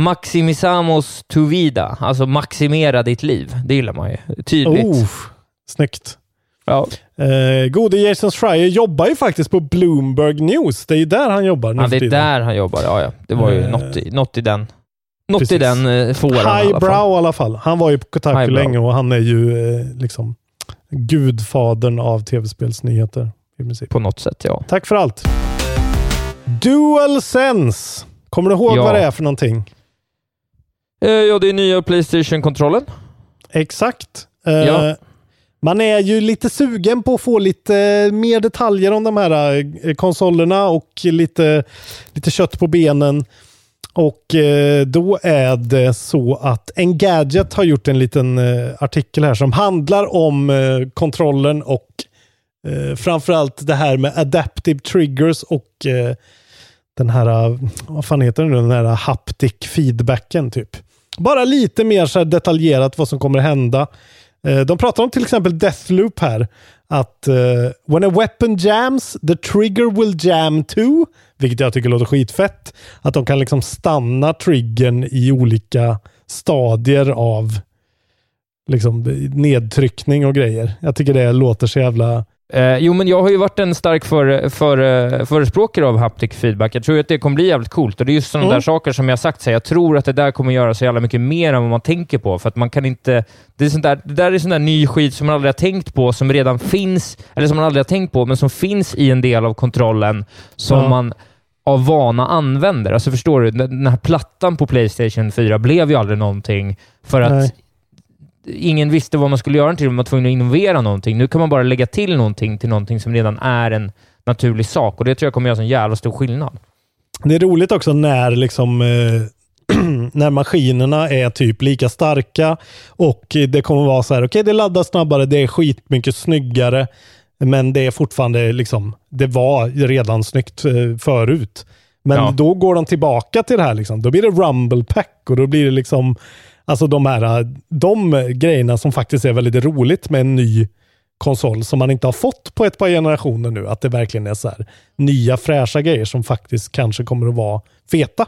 Maximisamos tu vida, alltså maximera ditt liv. Det gillar man ju. Tydligt. Oh, snyggt. Ja. Eh, gode Jason Schreier jobbar ju faktiskt på Bloomberg News. Det är ju där han jobbar nu Ja, det är där han jobbar. Ja, ja. Det var ju Eh, något, i, något i den något i precis. den eh, fåran i alla fall. Highbrow i alla fall. Han var ju på Kotaku länge och han är ju eh, liksom gudfadern av tv-spelsnyheter i princip. På något sätt, ja. Tack för allt. DualSense. Kommer du ihåg Ja. vad det är för någonting? Eh, ja, det är nya Playstation-kontrollen. Exakt. Eh, Ja. Man är ju lite sugen på att få lite eh, mer detaljer om de här eh, konsolerna och lite, lite kött på benen. Och eh, då är det så att Engadget har gjort en liten artikel här som handlar om kontrollen och framförallt det här med adaptive triggers och den här, vad fan heter den nu, den här haptic feedbacken typ. Bara lite mer så här detaljerat vad som kommer hända. Eh, de pratar om till exempel Deathloop här. Att uh, when a weapon jams, the trigger will jam too. Vilket jag tycker låter skitfett. Att de kan liksom stanna triggern i olika stadier av liksom nedtryckning och grejer. Jag tycker det låter så jävla... Eh, jo, men jag har ju varit en stark för, för, eh, förespråkare av haptic feedback. Jag tror att det kommer bli jävligt coolt och det är just sådana Mm. där saker som jag sagt. Så jag tror att det där kommer göra så jävla mycket mer än vad man tänker på. För att man kan inte... Det, är sånt där, det där är sån där ny skit som man aldrig har tänkt på, som redan finns, eller som man aldrig har tänkt på, men som finns i en del av kontrollen som Ja. man av vana använder. Alltså förstår du? Den här plattan på Playstation 4 blev ju aldrig någonting för att Nej. Ingen visste vad man skulle göra den till. Man var tvungen att innovera någonting. Nu kan man bara lägga till någonting till någonting som redan är en naturlig sak och det tror jag kommer göra en jävla stor skillnad. Det är roligt också när liksom eh, (clears throat) när maskinerna är typ lika starka och det kommer vara så här, okej det laddar snabbare, det är skitmycket snyggare, men det är fortfarande liksom, det var redan snyggt eh, förut. Men Ja. då går de tillbaka till det här liksom, då blir det rumble pack och då blir det liksom, alltså de här, de grejerna som faktiskt är väldigt roligt med en ny konsol som man inte har fått på ett par generationer nu. Att det verkligen är så här nya fräscha grejer som faktiskt kanske kommer att vara feta.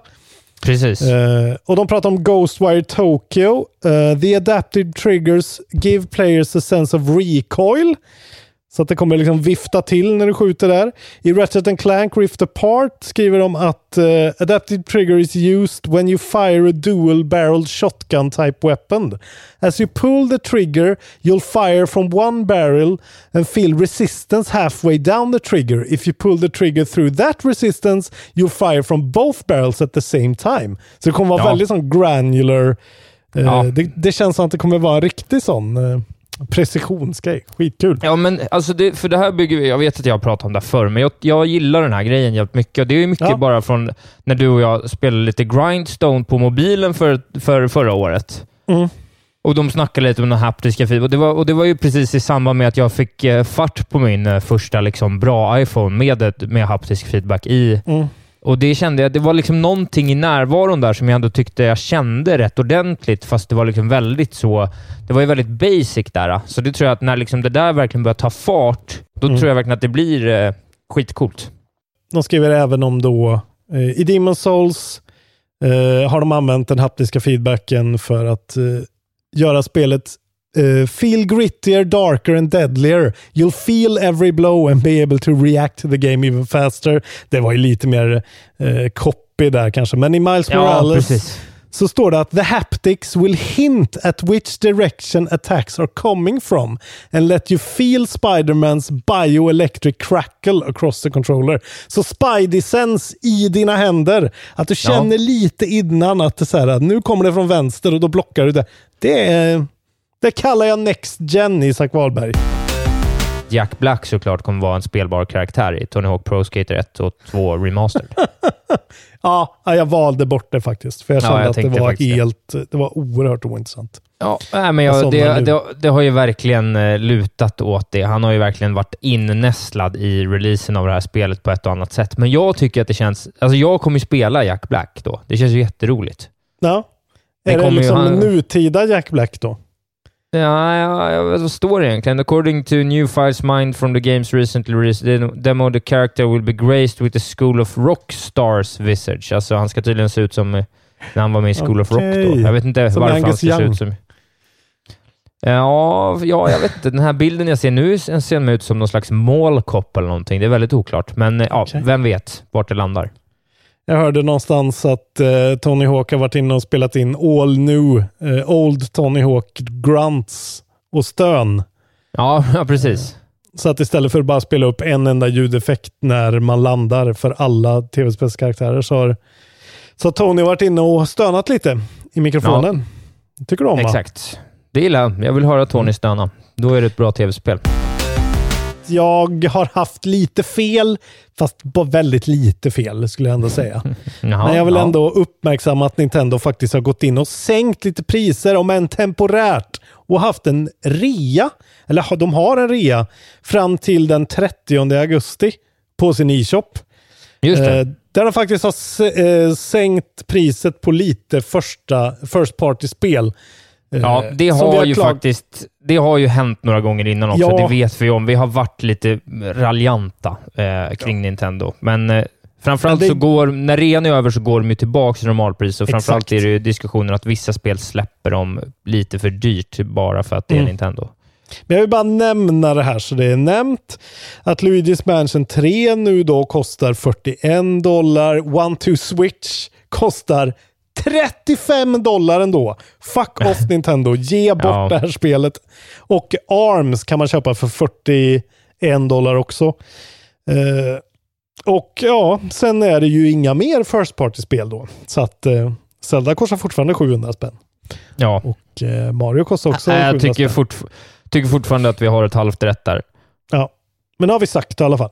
Precis. Eh, och de pratar om Ghostwire Tokyo. Eh, the adaptive triggers give players a sense of recoil. Så att det kommer liksom vifta till när du skjuter där. I Ratchet Clank Rift Apart skriver de att uh, Adaptive Trigger is used when you fire a dual barreled shotgun type weapon. As you pull the trigger you'll fire from one barrel and feel resistance halfway down the trigger. If you pull the trigger through that resistance you'll fire from both barrels at the same time. Så det kommer vara Ja. väldigt sån granular. eh, Ja. det, det känns som att det kommer vara en riktig sån uh, precisionsgrej. Skitkul. Ja, men alltså det, för det här bygger vi... Jag vet att jag har pratat om det här förr, men jag, jag gillar den här grejen jävligt mycket. Det är ju mycket Ja. bara från när du och jag spelade lite Grindstone på mobilen för, för förra året. Mm. Och de snackade lite om den haptiska feedback. Och det, var, och det var ju precis i samband med att jag fick eh, fart på min eh, första liksom, bra iPhone med, med haptisk feedback i. Mm. Och det kände jag, det var liksom någonting i närvaron där som jag ändå tyckte jag kände rätt ordentligt, fast det var liksom väldigt så... Det var ju väldigt basic där. Så det tror jag att när liksom det där verkligen börjar ta fart, då Mm. tror jag verkligen att det blir eh, skitcoolt. De skriver även om då eh, i Demon Souls eh, har de använt den haptiska feedbacken för att eh, göra spelet eh, feel grittier, darker and deadlier. You'll feel every blow and be able to react to the game even faster. Det var ju lite mer eh, copy där kanske, men i Miles Ja, Morales precis. Så står det att the haptics will hint at which direction attacks are coming from and let you feel Spidermans bioelectric crackle across the controller. Så Spidey sense i dina händer. Att du känner lite innan att det så här, nu kommer det från vänster och då blockar du det. Det, det kallar jag Next Gen, Isak Wahlberg. Jack Black såklart kommer vara en spelbar karaktär i Tony Hawk Pro Skater 1 och 2 Remastered. (laughs) Ja, ja, jag valde bort det faktiskt. För jag Ja, kände jag att det var det. helt, det var oerhört ointressant. Ja, nej, men Jag det, det, det har ju verkligen eh, lutat åt det. Han har ju verkligen varit innästlad i releasen av det här spelet på ett och annat sätt. Men jag tycker att det känns... Alltså jag kommer ju spela Jack Black då. Det känns ju jätteroligt. Ja. Det är det ju liksom han- nutida Jack Black då? Ja, vad står det egentligen? According to new files mined from the games recently released demo, the character will be graced with the School of Rock Stars visage. Alltså han ska tydligen se ut som eh, när han var med i School of Rock då. Jag vet inte Som varför han ska se Young. ut som... Ja, ja, jag vet inte. Den här bilden jag ser nu ser mig ut som någon slags målkopp eller någonting. Det är väldigt oklart, men eh, ja, Okej. vem vet vart det landar. Jag hörde någonstans att eh, Tony Hawk har varit inne och spelat in all new, eh, old Tony Hawk grunts och stön. Ja, (laughs) ja precis. Så att istället för att bara spela upp en enda ljudeffekt när man landar för alla tv-spelskaraktärer så har, så Tony varit inne och stönat lite i mikrofonen. Tycker du om va? Exakt. Det gillar jag. Jag vill höra Tony stöna. Då är det ett bra tv-spel. Jag har haft lite fel, fast bara väldigt lite fel skulle jag ändå säga. (laughs) Jaha, Men jag vill ja. ändå uppmärksamma att Nintendo faktiskt har gått in och sänkt lite priser, om än temporärt, och haft en rea, eller de har en rea, fram till den 30 augusti på sin e-shop. Just det. Eh, där de faktiskt har eh, sänkt priset på lite första first party-spel. Eh, Ja, det vi har ju klag- faktiskt det har ju hänt några gånger innan också. Ja. Det vet vi om. Vi har varit lite raljanta eh, kring Nintendo. Men eh, framförallt Men det- så går, när rean är över så går de ju tillbaka till normalpris. Och framförallt Exakt. är det ju diskussioner att vissa spel släpper dem lite för dyrt bara för att det är Mm. Nintendo. Men jag vill bara nämna det här så det är nämnt. Att Luigi's Mansion 3 nu då kostar 41 dollar. One to Switch kostar 35 dollar ändå. Fuck off (laughs) Nintendo. Ge bort Ja. det här spelet. Och ARMS kan man köpa för 41 dollar också. Eh, och ja, sen är det ju inga mer First Party-spel då. Så att eh, Zelda kostar fortfarande 700 spänn. Ja, Och eh, Mario kostar också Nej, 700 jag tycker, fort, tycker fortfarande att vi har ett halvt rätt där. Ja. Men nu har vi sagt det i alla fall.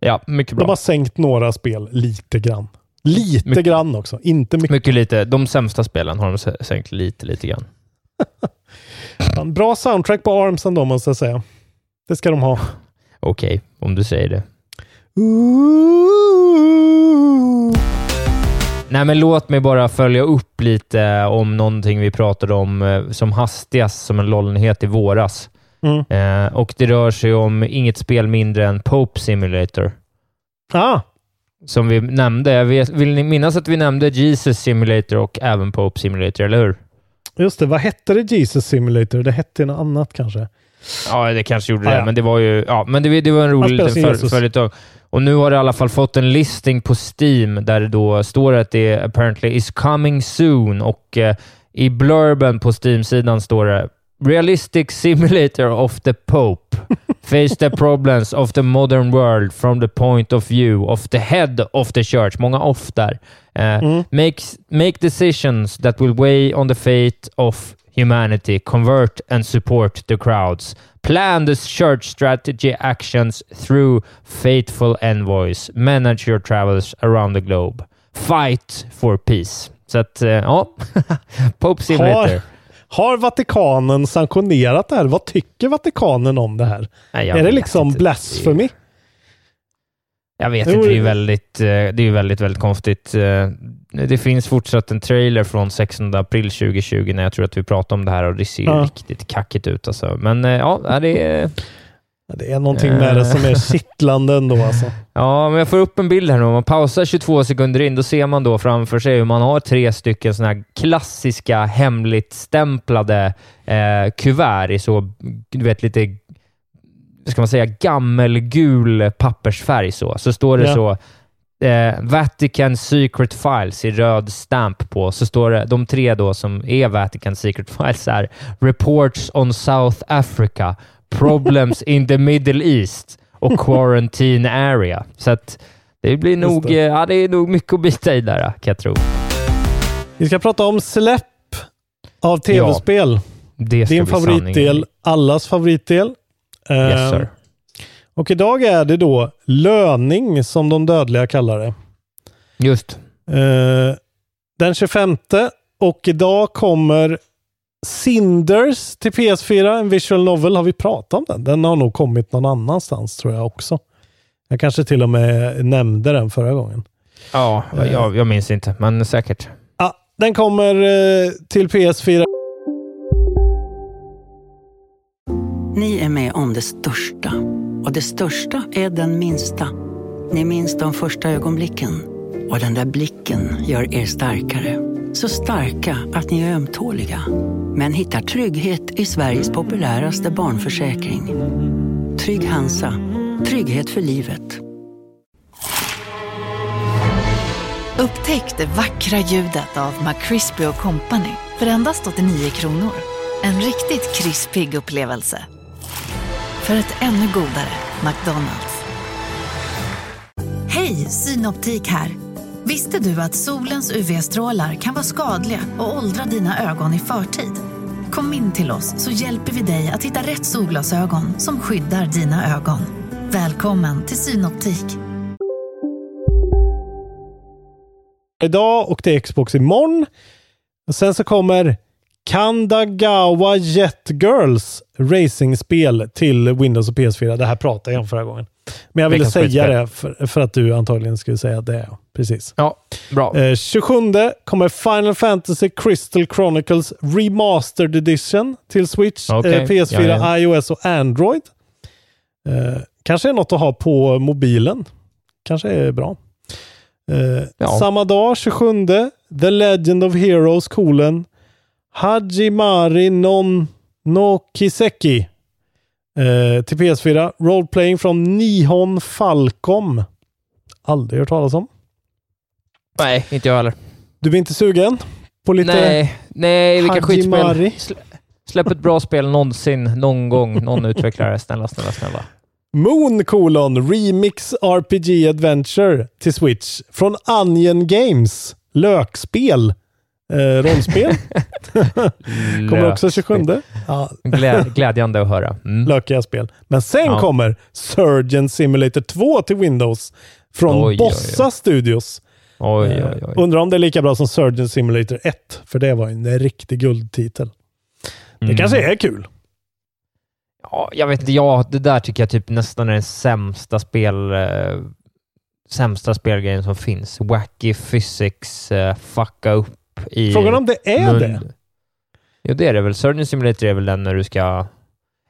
Ja, mycket De bra. har sänkt några spel lite grann. Lite Mycket. grann också, inte mycket. Mycket lite. De sämsta spelen har de sänkt lite, lite grann. (laughs) Bra soundtrack på Arms ändå måste jag säga. Det ska de ha. Okej, om du säger det. Ooh. Nej, men låt mig bara följa upp lite om någonting vi pratade om eh, som hastigast som en LOL-nyhet i våras. Mm. Eh, och det rör sig om inget spel mindre än Pope Simulator. Ah, som vi nämnde. Jag vet, vill ni minnas att vi nämnde Jesus Simulator och även Pope Simulator, eller hur? Just det, vad hette det Jesus Simulator? Det hette något annat kanske? Ja, det kanske gjorde Ah, det, ja. men det var ju ja, men det, det var en rolig liten för, följetong. Och nu har det i alla fall fått en listing på Steam där det då står att det apparently is coming soon och eh, i blurben på Steam-sidan står det Realistic (laughs) simulator of the Pope. (laughs) Face the problems of the modern world from the point of view of the head of the church. Många off där. Eh, makes, make decisions that will weigh on the fate of humanity, convert and support the crowds. Plan the church strategy actions through faithful envoys. Manage your travels around the globe. Fight for peace. Så att, eh, ja. (laughs) Pope Simulator. Har, har Vatikanen sanktionerat det här? Vad tycker Vatikanen om det här? Nej, är det liksom inte. blasphemy? Jag vet Jo, inte. Det är ju väldigt, eh, det är väldigt, väldigt konstigt. Eh, Det finns fortsatt en trailer från 16 april 2020 när jag tror att vi pratade om det här och det ser Ja. riktigt kackigt ut. Alltså. Men eh, ja, det är... Det är någonting med det som är kittlande ändå alltså. (laughs) Ja, men jag får upp en bild här nu. Om man pausar 22 sekunder in, då ser man då framför sig hur man har tre stycken sådana här klassiska hemligt stämplade eh, kuvert i så, du vet, lite ska man säga, gammelgul pappersfärg. Så, så står det Ja. så eh, Vatican Secret Files i röd stamp på. Så står det, de tre då som är Vatican Secret Files är Reports on South Africa, Problems in the Middle East och Quarantine Area. Så att det blir nog, det. eh, ja, det är nog mycket att bita i där, kan jag tro. Vi ska prata om släpp av tv-spel. Det ska Din bli sanning. favoritdel, allas favoritdel. Yes, Eh, sir. Och idag är det då löning som de dödliga kallar det. Just. Eh, den 25 och idag kommer Cinders till PS4, en visual novel. Har vi pratat om den? Den har nog kommit någon annanstans tror jag också. Jag kanske till och med nämnde den förra gången. Ja, Eh. jag, jag minns inte, men säkert. Ja, den kommer eh, till PS4. Ni är med om det största. Och det största är den minsta. Ni minns de första ögonblicken. Och den där blicken gör er starkare. Så starka att ni är ömtåliga. Men hittar trygghet i Sveriges populäraste barnförsäkring. Trygg Hansa. Trygghet för livet. Upptäck det vackra ljudet av McCrispy Company för endast 89 kronor. En riktigt krispig upplevelse. För ett ännu godare McDonalds. Hej, Synoptik här. Visste du att solens UV-strålar kan vara skadliga och åldra dina ögon i förtid? Kom in till oss så hjälper vi dig att hitta rätt solglasögon som skyddar dina ögon. Välkommen till Synoptik. idag och till Xbox imorgon. Och sen så kommer Kandagawa Jet Girls racingspel till Windows och PS4. Det här pratade jag om förra gången. Men jag ville Veckans säga det för, för att du antagligen skulle säga det. Precis. Ja, bra. Eh, 27 kommer Final Fantasy Crystal Chronicles Remastered Edition till Switch, Okej, eh, PS4, ja, ja. iOS och Android. Eh, kanske är något att ha på mobilen. Kanske är bra. Eh, Ja. Samma dag, 27, The Legend of Heroes, kolon, Hajimari non no Kiseki eh, till PS4. Roleplaying från Nihon Falcom. Aldrig hört talas om. Nej, inte jag heller. Du är inte sugen på lite Nej, nej, vilka skitspel. Slä- Släpp ett bra spel någonsin, någon gång, någon utvecklare. Snälla, snälla, snälla. Moon kolon Remix RPG Adventure till Switch från Onion Games. Lökspel. Eh, rollspel. (laughs) kommer också 27. Ja, Glä, glädjande att höra. Mm. lökiga spel. Men sen Ja. kommer Surgeon Simulator 2 till Windows från Oj, oj, oj. Bossa Studios. Oj, Eh, oj, oj. Undrar om det är lika bra som Surgeon Simulator 1, för det var en riktig guldtitel. Det Mm. kanske är kul. Ja, jag vet inte. Ja, det där tycker jag typ nästan är den sämsta spel... Eh, sämsta spelgrejen som finns. Wacky physics, eh, fucka upp i... Frågan om det är mun. det. Jo, det är det väl. Surgeon Simulator är väl den när du ska...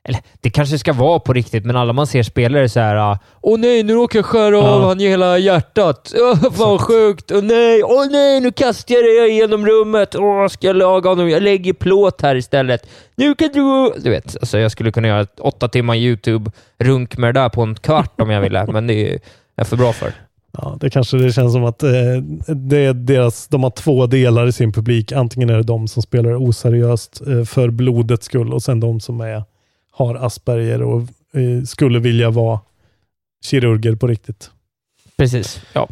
eller det kanske ska vara på riktigt, men alla man ser spelare så här Åh nej, nu råkar jag skära av Ja. han i hela hjärtat. Åh, fan vad sjukt. Åh nej, åh nej, nu kastar jag det genom rummet. Åh, ska jag laga honom? Jag lägger plåt här istället. Nu kan du... Du vet, alltså jag skulle kunna göra ett åtta timmar YouTube-runk med det där på en kvart om jag ville, men det är jag för bra för. Ja, det kanske det känns som att eh, det är deras, de har två delar i sin publik. Antingen är det de som spelar oseriöst eh, för blodets skull och sen de som är, har Asperger och eh, skulle vilja vara kirurger på riktigt. Precis. Ja.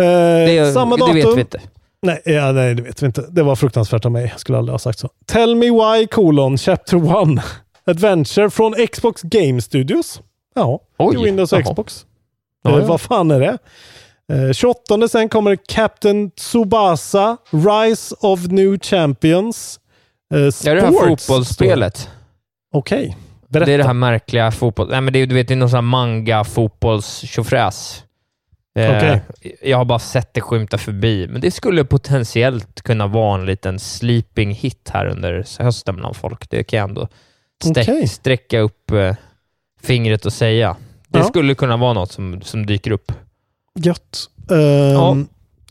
Eh, Det, samma det datum. vet vi inte. Nej, ja, nej, det vet vi inte. Det var fruktansvärt av mig. Jag skulle aldrig ha sagt så. Tell me why, colon, chapter 1. Adventure från Xbox Game Studios. Ja, Oj, till Windows och. Xbox. Ja, Eh, ja. vad fan är det? Eh, 28 sen kommer Captain Tsubasa, Rise of New Champions. Eh, Ja, det är det här Sports fotbollsspelet. Okej, berätta. Det är det här märkliga fotboll... Nej, men det är, du vet, det är någon sån här manga fotbolls tjofräs. Eh, Okej. Jag har bara sett det skymta förbi, men det skulle potentiellt kunna vara en liten sleeping hit här under hösten bland folk. Det kan jag ändå stäck, Okej. sträcka upp eh, fingret och säga. Det Ja. skulle kunna vara något som, som dyker upp. Gött. Ehm, Ja.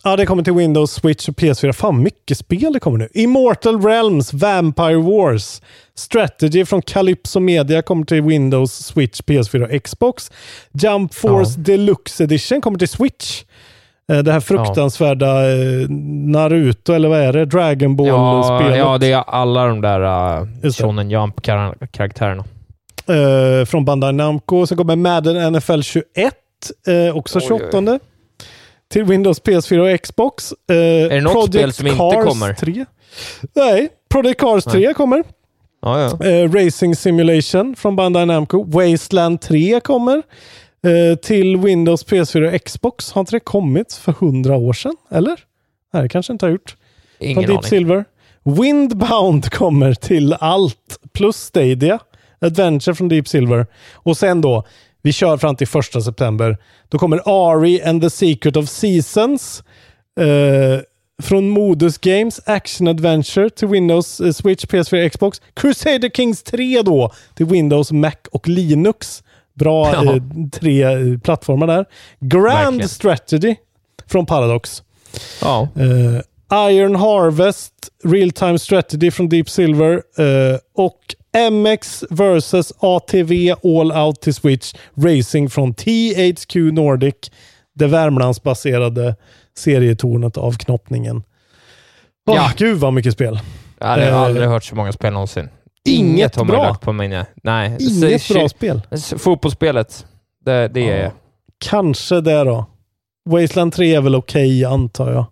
ja. det kommer till Windows, Switch och PS4. Fan, mycket spel det kommer nu. Immortal Realms, Vampire Wars, Strategy från Calypso Media kommer till Windows, Switch, PS4 och Xbox. Jump Force Deluxe Edition kommer till Switch. Eh, Det här fruktansvärda eh, Naruto, eller vad är det? Dragon Ja, Ball-spelet. ja, det är alla de där uh. Shonen Jump-karaktärerna. eh, från Bandai Namco. Sen kommer Madden NFL 21, eh, också Oj, oj. 28. Till Windows, PS4 och Xbox. Eh, är det något spel som inte kommer? 3. Nej, Project Cars 3 kommer. Ja, ja. Eh, Racing Simulation från Bandai Namco. Wasteland 3 kommer. Eh, till Windows, PS4 och Xbox. Har inte det kommit för 100 år sedan? Eller? Nej, det kanske inte har gjort. Ingen från Deep aning. Silver. Windbound kommer till allt plus Stadia. Adventure från Deep Silver. Och sen då, vi kör fram till första september. Då kommer Ari and the Secret of Seasons. Eh, från Modus Games, Action Adventure till Windows, eh, Switch, PS4, Xbox. Crusader Kings 3 då till Windows, Mac och Linux. Bra Ja. eh, tre eh, plattformar där. Grand Verkligen. Strategy från Paradox. Ja. Iron Harvest, Real Time Strategy från Deep Silver eh, och MX vs ATV All Out till Switch Racing från THQ Nordic. Det Värmlandsbaserade serietornet av knoppningen. Åh, Ja. Gud vad mycket spel. Jag har Eh, aldrig hört så många spel någonsin. inget har man bra. lagt på mig. Nej. Inget Så- bra spel. Fotbollsspelet. Det, det är jag. Kanske det då. Wasteland 3 är väl okej antar jag.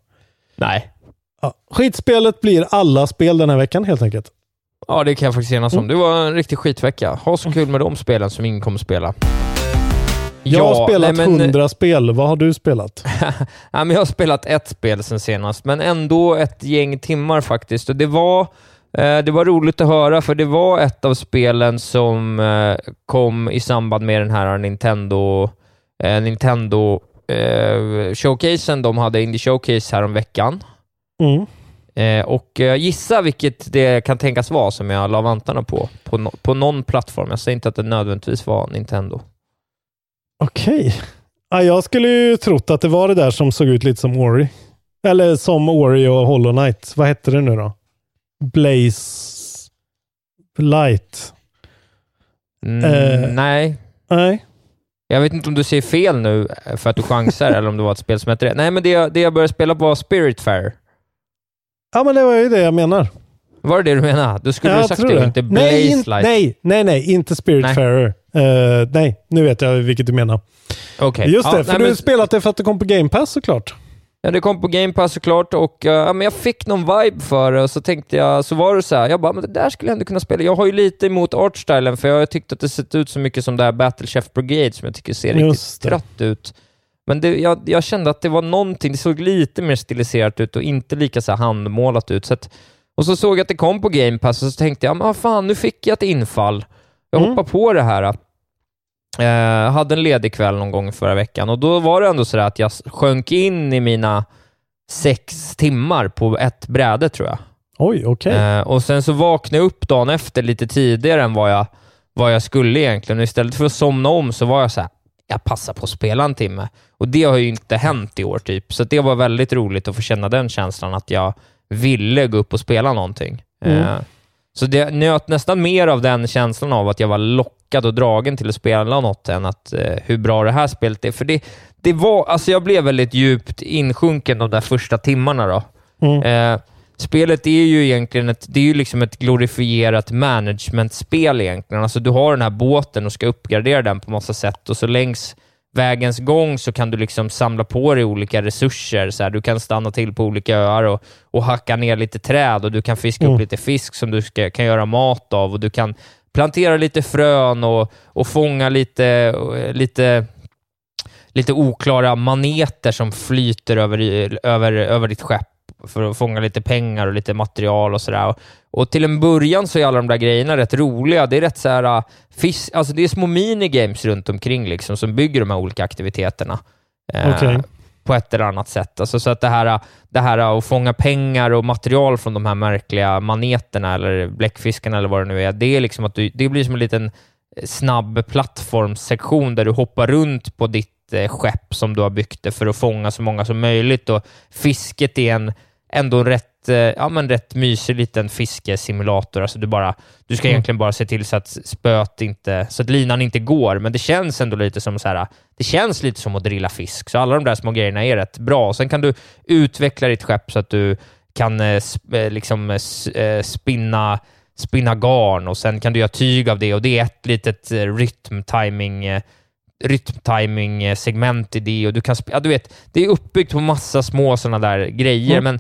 Nej. Ja. Skitspelet blir alla spel den här veckan helt enkelt. Ja, det kan jag faktiskt enas Mm. om. Det var en riktig skitvecka. Ha så kul med de spelen som ingen kommer spela. Jag har spelat nej, men- 100 spel. Vad har du spelat? (laughs) Nej, men jag har spelat ett spel sen senast, men ändå ett gäng timmar faktiskt. Och det var, eh, det var roligt att höra, för det var ett av spelen som eh, kom i samband med den här Nintendo, eh, Nintendo eh, showcasen. De hade Indie Showcase här om veckan. Mm. Eh, och eh, gissa vilket det kan tänkas vara som jag la vantarna på, på, no på någon plattform. Jag säger inte att det nödvändigtvis var Nintendo. Okej. Ja, jag skulle ju trott att det var det där som såg ut lite som Ori. Eller som Ori och Hollow Knight. Vad hette det nu då? Blaze Light. Mm, Eh. nej, Nej. Jag vet inte om du säger fel nu eh, för att du chansar (laughs) eller om det var ett spel som hette det. Nej, men det, det jag började spela på var Spiritfarer. Ja, men det var ju det jag menar. Var det det du menade? Du skulle Ja, ha sagt det det. inte Blaze nej, in, Light. nej, nej, nej, inte Spiritfarer. Nej. nej, nu vet jag vilket du menar. Okej. Just det, Ja, för nej, du har men- spelat det för att det kom på Game Pass såklart. Ja, det kom på Game Pass såklart och uh, men jag fick någon vibe för det och så tänkte jag, så var det så här, jag bara, men det där skulle jag ändå kunna spela. Jag har ju lite emot artstylen för jag har tyckt att det sett ut så mycket som det här Battle Chef Brigade som jag tycker ser riktigt Just det. trött ut. Men det, jag, jag kände att det var någonting, det såg lite mer stiliserat ut och inte lika så handmålat ut. Så att, och så såg jag att det kom på Game Pass och så tänkte jag, men fan, nu fick jag ett infall. Jag Mm. hoppar på det här. Eh, hade en ledig kväll någon gång förra veckan och då var det ändå så att jag sjönk in i mina sex timmar på ett bräde tror jag. Oj, okej. Eh, och sen så vaknade jag upp dagen efter lite tidigare än vad jag, vad jag skulle egentligen. Och istället för att somna om så var jag så här, jag passar på att spela en timme. Och det har ju inte hänt i år, typ. Så det var väldigt roligt att få känna den känslan, att jag ville gå upp och spela någonting. Mm. Eh, så det nöt nästan mer av den känslan av att jag var lockad och dragen till att spela något än att eh, hur bra det här spelet är. För det, det var, alltså jag blev väldigt djupt insjunken de där första timmarna. Då. Mm. Eh, spelet är ju egentligen ett, det är ju liksom ett glorifierat managementspel egentligen. Alltså du har den här båten och ska uppgradera den på massa sätt och så längs vägens gång så kan du liksom samla på dig olika resurser. Så här, du kan stanna till på olika öar och, och hacka ner lite träd och du kan fiska Mm. upp lite fisk som du ska, kan göra mat av och du kan plantera lite frön och, och fånga lite, lite lite oklara maneter som flyter över, över, över ditt skepp för att fånga lite pengar och lite material och sådär. Och, till en början så är alla de där grejerna rätt roliga. Det är rätt så här, äh, fis, alltså det är små minigames runt omkring liksom, som bygger de här olika aktiviteterna. Eh, Okej. På ett eller annat sätt. Alltså så att det här, det här att fånga pengar och material från de här märkliga maneterna eller bläckfiskarna eller vad det nu är, det, är liksom att du, det blir som en liten snabb plattformssektion där du hoppar runt på ditt eh, skepp som du har byggt det för att fånga så många som möjligt. Och fisket är en, ändå rätt, eh, ja, men rätt mysig liten fiskesimulator. Alltså du, bara, du ska Mm. egentligen bara se till så att spöet inte, så att linan inte går, men det känns ändå lite som så här, det känns lite som att drilla fisk. Så alla de där små grejerna är rätt bra. Sen kan du utveckla ditt skepp så att du kan eh, eh, liksom, eh, spinna spinna garn och sen kan du göra tyg av det och det är ett litet rytm-timing eh, rytm-timing-segment i det och du kan ja, du vet, det är uppbyggt på massa små sådana där grejer, Mm. men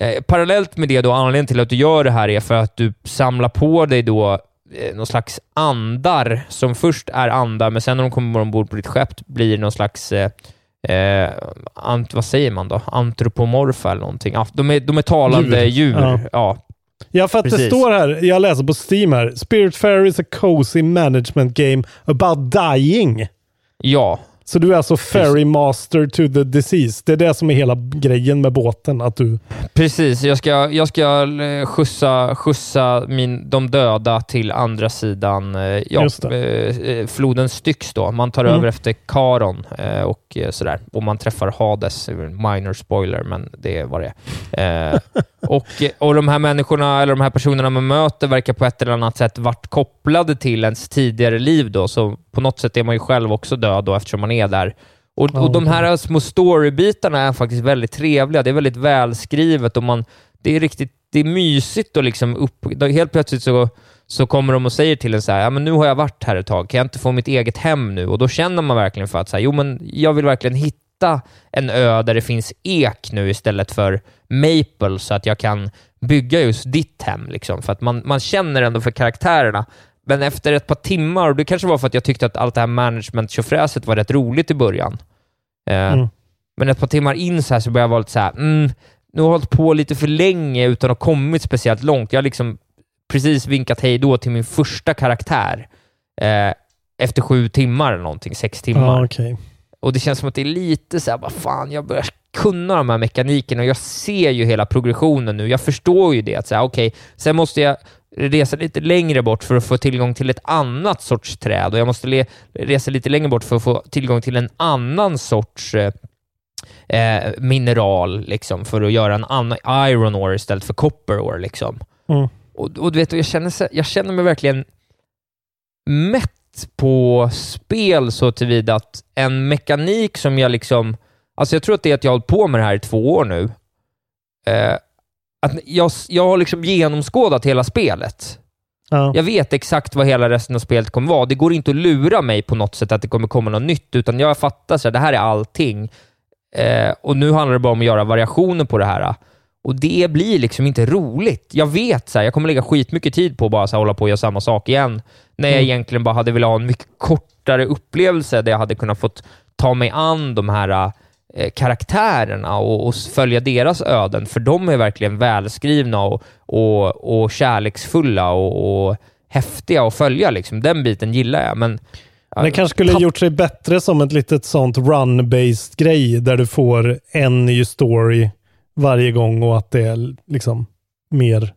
eh, parallellt med det då, anledningen till att du gör det här är för att du samlar på dig då eh, någon slags andar, som först är andar, men sen när de kommer ombord på ditt skepp blir någon slags eh, Eh, ant, vad säger man då? Antropomorfa eller någonting. Ja, de, är, de är talande Djur. djur. Ja. Ja. Ja, för att det Precis. står här, jag läser på Steam här, Spiritfarer is a cozy management game about dying. ja. Så du är alltså ferry master to the disease. Det är det som är hela grejen med båten. Att du... Precis, jag ska, jag ska eh, skjutsa, skjutsa min, de döda till andra sidan eh, ja, eh, floden Styx. Då. Man tar Mm. över efter Karon och sådär. Och man träffar Hades. Minor spoiler, men det är vad det är. Och, och de här människorna, eller de här personerna man möter, verkar på ett eller annat sätt varit kopplade till ens tidigare liv. Då. Så på något sätt är man ju själv också död då, eftersom man är där. Och, och de här små storybitarna är faktiskt väldigt trevliga. Det är väldigt välskrivet och man, det är riktigt det är mysigt och liksom upp, helt plötsligt så, så kommer de och säger till en så här, ja men nu har jag varit här ett tag, kan jag inte få mitt eget hem nu? Och då känner man verkligen för att så här, jo men jag vill verkligen hitta en ö där det finns ek nu istället för maple så att jag kan bygga just ditt hem. Liksom. För att man, man känner ändå för karaktärerna. Men efter ett par timmar, och det kanske var för att jag tyckte att allt det här management tjofräset var rätt roligt i början. Eh, Mm. Men ett par timmar in så här så började jag vara lite så här, mm, nu har jag hållit på lite för länge utan att ha kommit speciellt långt. Jag har liksom precis vinkat hej då till min första karaktär eh, efter sju timmar eller någonting, sex timmar. Ja, okej. Och det känns som att det är lite så här, vad fan, jag börjar kunna de här mekanikerna och jag ser ju hela progressionen nu. Jag förstår ju det, att säga, okej, sen måste jag resa lite längre bort för att få tillgång till ett annat sorts träd och jag måste resa lite längre bort för att få tillgång till en annan sorts eh, eh, mineral, liksom, för att göra en annan iron ore istället för copper ore. Liksom. Mm. Och, och du vet, jag, känner, jag känner mig verkligen mätt på spel så tillvida att en mekanik som jag liksom... Alltså jag tror att det är att jag har hållit på med det här i två år nu. Eh, att jag, jag har liksom genomskådat hela spelet. Ja. Jag vet exakt vad hela resten av spelet kommer vara. Det går inte att lura mig på något sätt att det kommer komma något nytt, utan jag fattar att det här är allting. Eh, och nu handlar det bara om att göra variationer på det här. Och det blir liksom inte roligt. Jag vet så här, jag kommer lägga skitmycket tid på att bara så här, hålla på och göra samma sak igen, när jag Mm. egentligen bara hade velat ha en mycket kortare upplevelse där jag hade kunnat fått ta mig an de här eh, karaktärerna och, och följa deras öden, för de är verkligen välskrivna och, och, och kärleksfulla och, och häftiga att följa. Liksom. Den biten gillar jag, men det kanske skulle gjort sig bättre som ett litet sånt run-based grej där du får en ny story varje gång och att det är liksom mer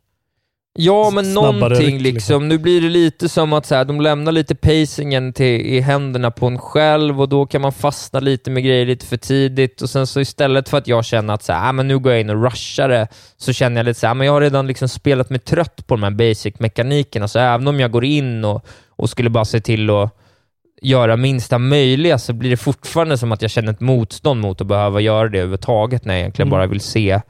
Ja, men någonting ryck, liksom. Nu blir det lite som att så här, de lämnar lite pacingen till, i händerna på en själv och då kan man fastna lite med grejer lite för tidigt och sen så istället för att jag känner att så här, ah, men nu går jag in och rushar det, så känner jag lite så här, ah, men jag har redan liksom spelat mig trött på de här basic-mekanikerna, så även om jag går in och, och skulle bara se till att göra minsta möjliga så blir det fortfarande som att jag känner ett motstånd mot att behöva göra det överhuvudtaget när jag egentligen Mm. bara vill se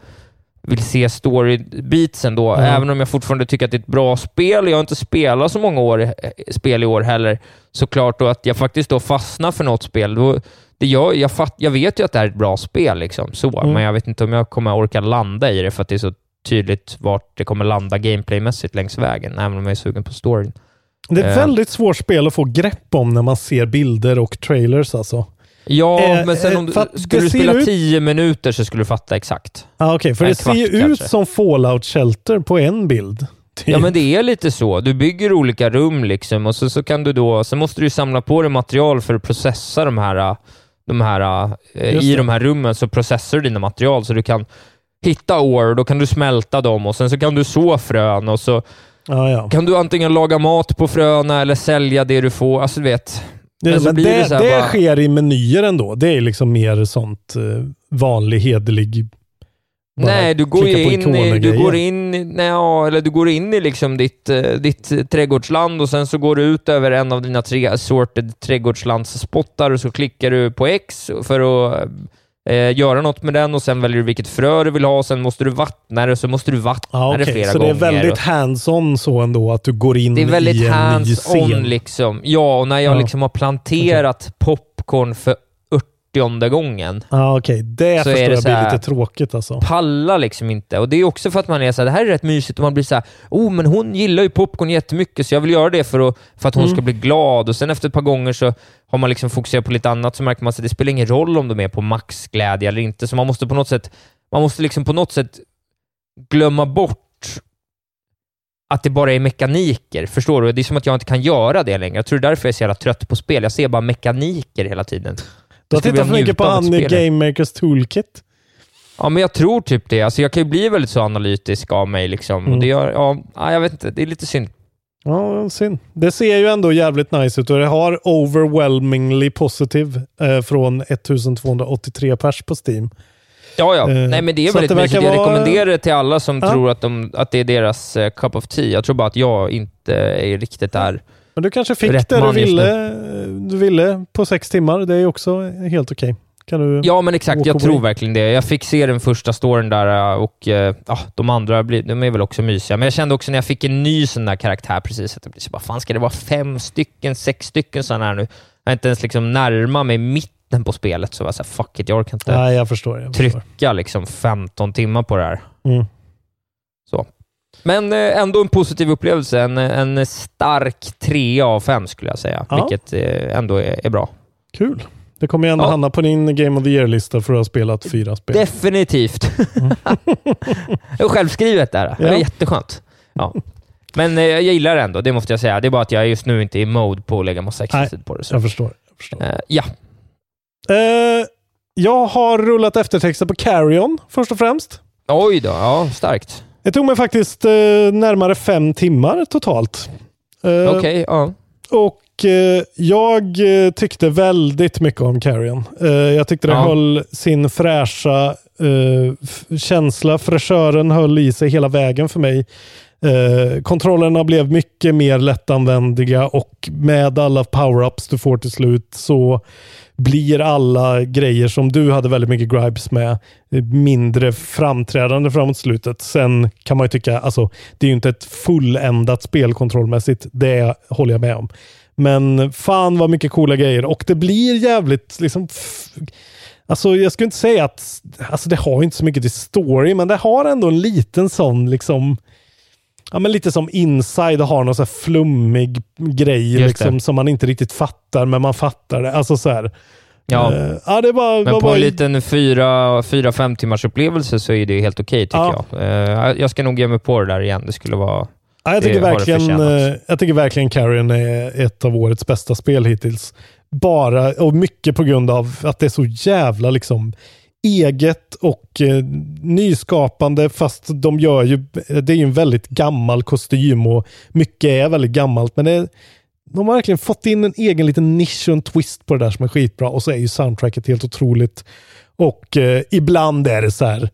vill se story-beatsen då, Ja. även om jag fortfarande tycker att det är ett bra spel. Jag har inte spelat så många år, eh, spel i år heller, såklart då att jag faktiskt då fastnar för något spel. Då, det gör, jag, fatt, jag vet ju att det är ett bra spel, liksom, så, Mm. men jag vet inte om jag kommer orka landa i det för att det är så tydligt vart det kommer landa gameplaymässigt längs vägen, även om jag är sugen på storyn. Det är ett Eh. väldigt svårt spel att få grepp om när man ser bilder och trailers alltså. Ja, Eh, men sen eh, om du, skulle du spela ut- tio minuter så skulle du fatta exakt. Ah, Okej, för En det ser ju kvart ut som Fallout Shelter på en bild. Ja, men det är lite så. Du bygger olika rum liksom och så, så kan du då, sen måste du samla på dig material för att processa de här, de här eh, i de här rummen så processar du dina material så du kan hitta ore, då kan du smälta dem och sen så kan du så frön och så Ja, ja. kan du antingen laga mat på fröna eller sälja det du får. Alltså du vet. Det, Men så men blir det, det det bara- sker i menyer ändå. Det är liksom mer sånt eh, vanlig, hederlig... Nej, du går ju in i, du går in, nej, ja, eller du går in i liksom ditt, eh, ditt eh, trädgårdsland och sen så går du ut över en av dina tre assorted trädgårdslandsspottar och så klickar du på X för att eh, göra något med den och sen väljer du vilket frö du vill ha och sen måste du vattna det och så måste du vattna Ja, det okej. flera Så det gånger. är väldigt hands-on så ändå, att du går in det är i väldigt en hands-on liksom. Ja, och när jag Ja. liksom har planterat popcorn för 80 gången Ja, okej. Det Så förstår det jag blir lite tråkigt alltså. pallar liksom inte. Och Det är också för att man är så här, det här är rätt mysigt och man blir så här, oh men hon gillar ju popcorn jättemycket så jag vill göra det för att, för att hon Mm. ska bli glad. Och Sen efter ett par gånger så har man liksom fokuserat på lite annat så märker man att det spelar ingen roll om de är på maxglädje eller inte. Så man måste på något sätt, man måste liksom på något sätt glömma bort att det bara är mekaniker. Förstår du? Det är som att jag inte kan göra det längre. Jag tror det är därför jag är så jävla trött på spel. Jag ser bara mekaniker hela tiden. Du har tittat för mycket på han. Game Makers Toolkit. Ja, men jag tror typ det. Alltså, jag kan ju bli väldigt så analytisk av mig. Liksom. Mm. Och det gör, ja, ja, jag vet inte, det är lite synd. Ja, synd. Det ser ju ändå jävligt nice ut och det har overwhelmingly positive eh, från 1283 pers på Steam. Ja, ja. Eh, Nej, men det är väldigt det mysigt. Jag rekommenderar det till alla som Ja. tror att, de, att det är deras eh, cup of tea. Jag tror bara att jag inte är riktigt där. Men du kanske fick Rätt det du ville, du ville på sex timmar. Det är också helt okej. Kan du... Ja, men exakt. Jag tror verkligen det. Jag fick se den första storyn där eh, och eh, ja, de andra blir, de är väl också mysiga. Men jag kände också när jag fick en ny sån där karaktär precis, att så bara, fan ska det vara fem stycken, sex stycken sådana här nu? Jag har inte ens liksom närma mig mitten på spelet, så jag var så här, fuck it, jag orkar inte Nej, jag förstår. Jag förstår. trycka liksom 15 timmar på det här. Mm. Så. Men eh, ändå en positiv upplevelse. En, en stark trea av fem skulle jag säga, Ja. vilket eh, ändå är, är bra. Kul. Det kommer ju ändå Ja. hamna på din Game of the Year-lista för att ha spelat fyra spel. Definitivt. (laughs) det är självskrivet där. Det är Ja. jätteskönt. Ja. Men eh, jag gillar det ändå, det måste jag säga. Det är bara att jag just nu inte är i mode på att lägga massa extra tid på det. Så. Jag förstår. Jag, förstår. Eh, ja. Eh, jag har rullat eftertexter på Carrion först och främst. Oj då, ja, starkt. Det tog mig faktiskt eh, närmare fem timmar totalt. Eh, Okej, ja. Och eh, jag eh, tyckte väldigt mycket om Carrion. Eh, jag tyckte det Ja. höll sin fräscha eh, känsla. Fräschören höll i sig hela vägen för mig. Kontrollerna blev mycket mer lättanvändiga och med alla power-ups du får till slut så blir alla grejer som du hade väldigt mycket gripes med eh, mindre framträdande framåt slutet. Sen kan man ju tycka, alltså det är ju inte ett fulländat spel kontrollmässigt. Det håller jag med om. Men fan vad mycket coola grejer och det blir jävligt liksom Alltså jag skulle inte säga att, alltså det har ju inte så mycket till story, men det har ändå en liten sån liksom Ja men lite som Inside har någon så flummig grej liksom, som man inte riktigt fattar, men man fattar det. Alltså så här. Ja. Eh, ja det var, Men var på bara, en liten fyra, fyra fem timmars upplevelse så är det helt okej tycker Ja. jag. Eh, jag ska nog ge mig på det där igen. Det skulle vara... ja, jag, tycker det verkligen, eh, jag tycker verkligen Carrion är ett av årets bästa spel hittills. Bara, och mycket på grund av att det är så jävla liksom eget och eh, nyskapande fast de gör ju, det är ju en väldigt gammal kostym och mycket är väldigt gammalt men det, de har verkligen fått in en egen liten nisch och en twist på det där som är skitbra och så är ju soundtracket helt otroligt. Och eh, ibland är det så här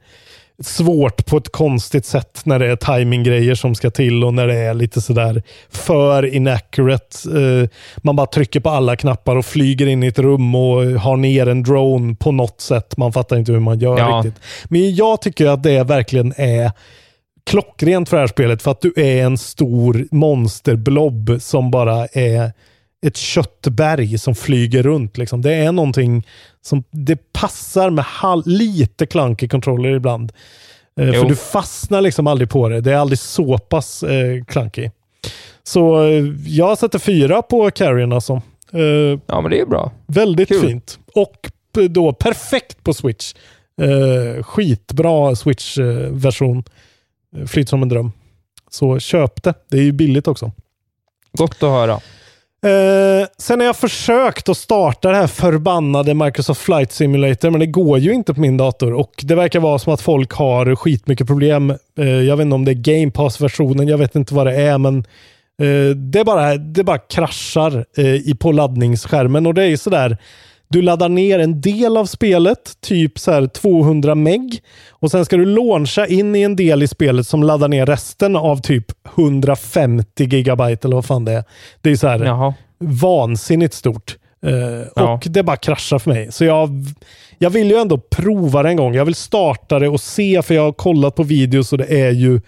svårt på ett konstigt sätt när det är timinggrejer som ska till och när det är lite sådär för inaccurate. Eh, man bara trycker på alla knappar och flyger in i ett rum och har ner en drone på något sätt. Man fattar inte hur man gör Ja. riktigt. Men jag tycker att det verkligen är klockrent för det här spelet för att du är en stor monsterblob som bara är ett köttberg som flyger runt. Liksom. Det är någonting som det passar med hal- lite clunky kontroller ibland. Eh, för du fastnar liksom aldrig på det. Det är aldrig så pass eh, clunky. Så eh, jag sätter fyra på Carrion alltså. Eh, Ja, men det är bra. Väldigt Kul. fint. Och då perfekt på Switch. Eh, skitbra Switch-version. Flyt som en dröm. Så köp det. Det är ju billigt också. Gott att höra. Eh, sen har jag försökt att starta det här förbannade Microsoft Flight Simulator, men det går ju inte på min dator. Och Det verkar vara som att folk har skitmycket problem. Eh, jag vet inte om det är Game Pass-versionen, jag vet inte vad det är, men eh, det, bara, det bara kraschar eh, i, på laddningsskärmen. Och det är ju sådär, du laddar ner en del av spelet, typ så här 200 meg. Och sen ska du launcha in i en del i spelet som laddar ner resten av typ 150 gigabyte eller vad fan det är. Det är så här Jaha. vansinnigt stort. Eh, Ja. Och det bara kraschar för mig. Så jag, jag vill ju ändå prova det en gång. Jag vill starta det och se, för jag har kollat på videos och det är ju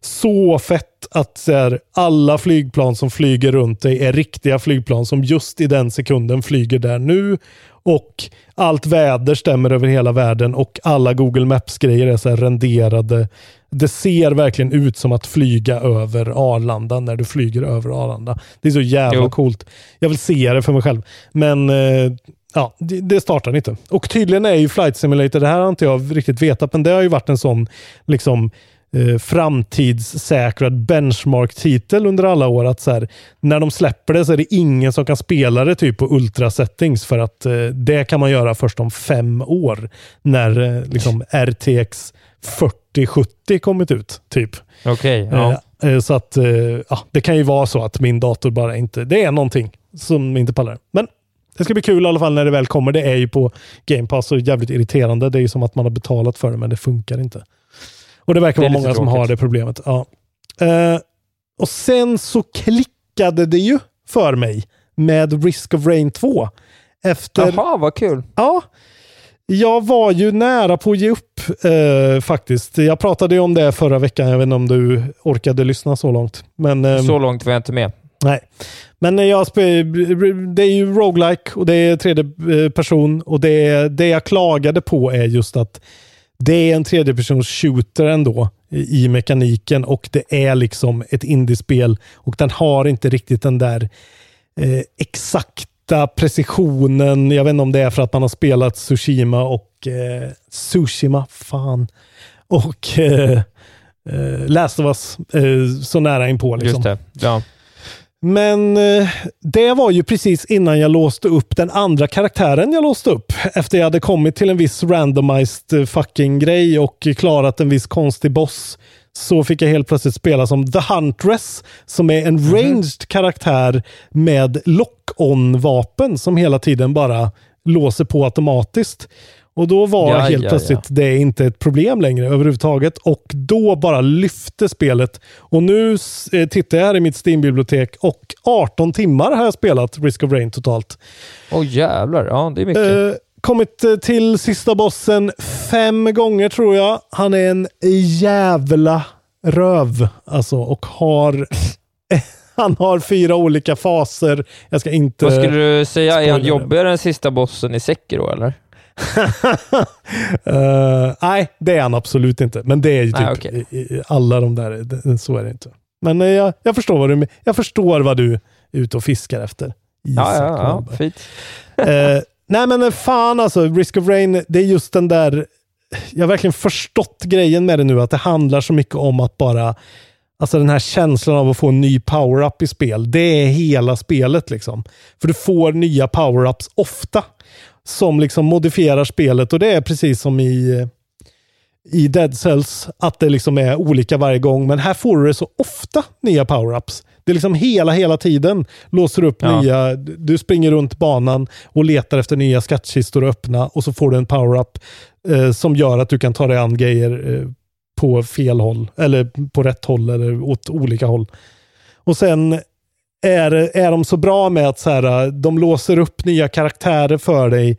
så fett att så här, alla flygplan som flyger runt dig är riktiga flygplan som just i den sekunden flyger där nu. Och allt väder stämmer över hela världen och alla Google Maps-grejer är så här renderade. Det ser verkligen ut som att flyga över Arlanda när du flyger över Arlanda. Det är så jävla Jo. coolt. Jag vill se det för mig själv. Men eh, ja, det, det startar inte. Och tydligen är ju Flight Simulator, det här har inte jag riktigt vetat, men det har ju varit en sån liksom eh, framtidssäkrad benchmark-titel under alla år. Att så här, när de släpper det så är det ingen som kan spela det typ på ultra settings för att eh, det kan man göra först om fem år. När eh, liksom RTX 4070 kommit ut. typ. Okej. ja. Eh, eh, Så att ja, det kan ju vara så att min dator bara inte, det är någonting som inte pallar. Men det ska bli kul i alla fall när det väl kommer. Det är ju på Game Pass och jävligt irriterande. Det är ju som att man har betalat för det men det funkar inte. Och det verkar Det vara många som har tråkigt. det problemet. Ja. Eh, och sen så klickade det ju för mig med Risk of Rain 2. Efter Jaha, vad kul. Ja, jag var ju nära på att ge upp eh, faktiskt. Jag pratade ju om det förra veckan. Jag vet inte om du orkade lyssna så långt. Men, ehm, Så långt var jag inte med. Nej. Men eh, jag det är ju roguelike och det är tredje eh, person och det, det jag klagade på är just att det är en tredjepersons shooter ändå i mekaniken och det är liksom ett indiespel och den har inte riktigt den där eh, exakta precisionen. Jag vet inte om det är för att man har spelat Tsushima och eh, Tsushima, fan. Och eh, eh, Last of Us eh, så nära inpå. Liksom. Just det. Ja. Men eh, det var ju precis innan jag låste upp den andra karaktären jag låste upp. Efter jag hade kommit till en viss randomized eh, fucking grej och klarat en viss konstig boss. Så fick jag helt plötsligt spela som The Huntress, som är en ranged karaktär med lock-on-vapen som hela tiden bara låser på automatiskt. Och då var Ja, helt ja, plötsligt ja. det är inte ett problem längre överhuvudtaget. Och då bara lyfte spelet. Och nu eh, tittar jag här i mitt Steam-bibliotek och 18 timmar har jag spelat Risk of Rain totalt. Åh jävlar. Ja, det är mycket. Eh, kommit eh, till sista bossen fem gånger tror jag. Han är en jävla röv alltså och har (laughs) han har fyra olika faser. Jag ska inte... Vad skulle du säga? Är han jobbigare än sista bossen i Sekiro eller? (laughs) Eh, nej, det är han absolut inte. Men det är ju typ Nej, okej. i, i alla de där. det- Så är det inte. Men eh, jag, jag, förstår vad du, jag förstår vad du är ute och fiskar efter. Ja, Isak ja, ja. Fint. (laughs) Eh, nej men fan alltså, Risk of Rain, det är just den där, jag har verkligen förstått grejen med det nu, att det handlar så mycket om att bara, alltså den här känslan av att få en ny power-up i spel, det är hela spelet liksom. För du får nya power-ups ofta. Som liksom modifierar spelet och det är precis som i, i Dead Cells, att det liksom är olika varje gång. Men här får du det så ofta nya power-ups. Det är liksom hela, hela tiden låser upp Ja. nya, du springer runt banan och letar efter nya skattkistor att öppna och så får du en power-up eh, som gör att du kan ta dig an grejer eh, på fel håll, eller på rätt håll, eller åt olika håll. Och sen är, är de så bra med att så här, de låser upp nya karaktärer för dig.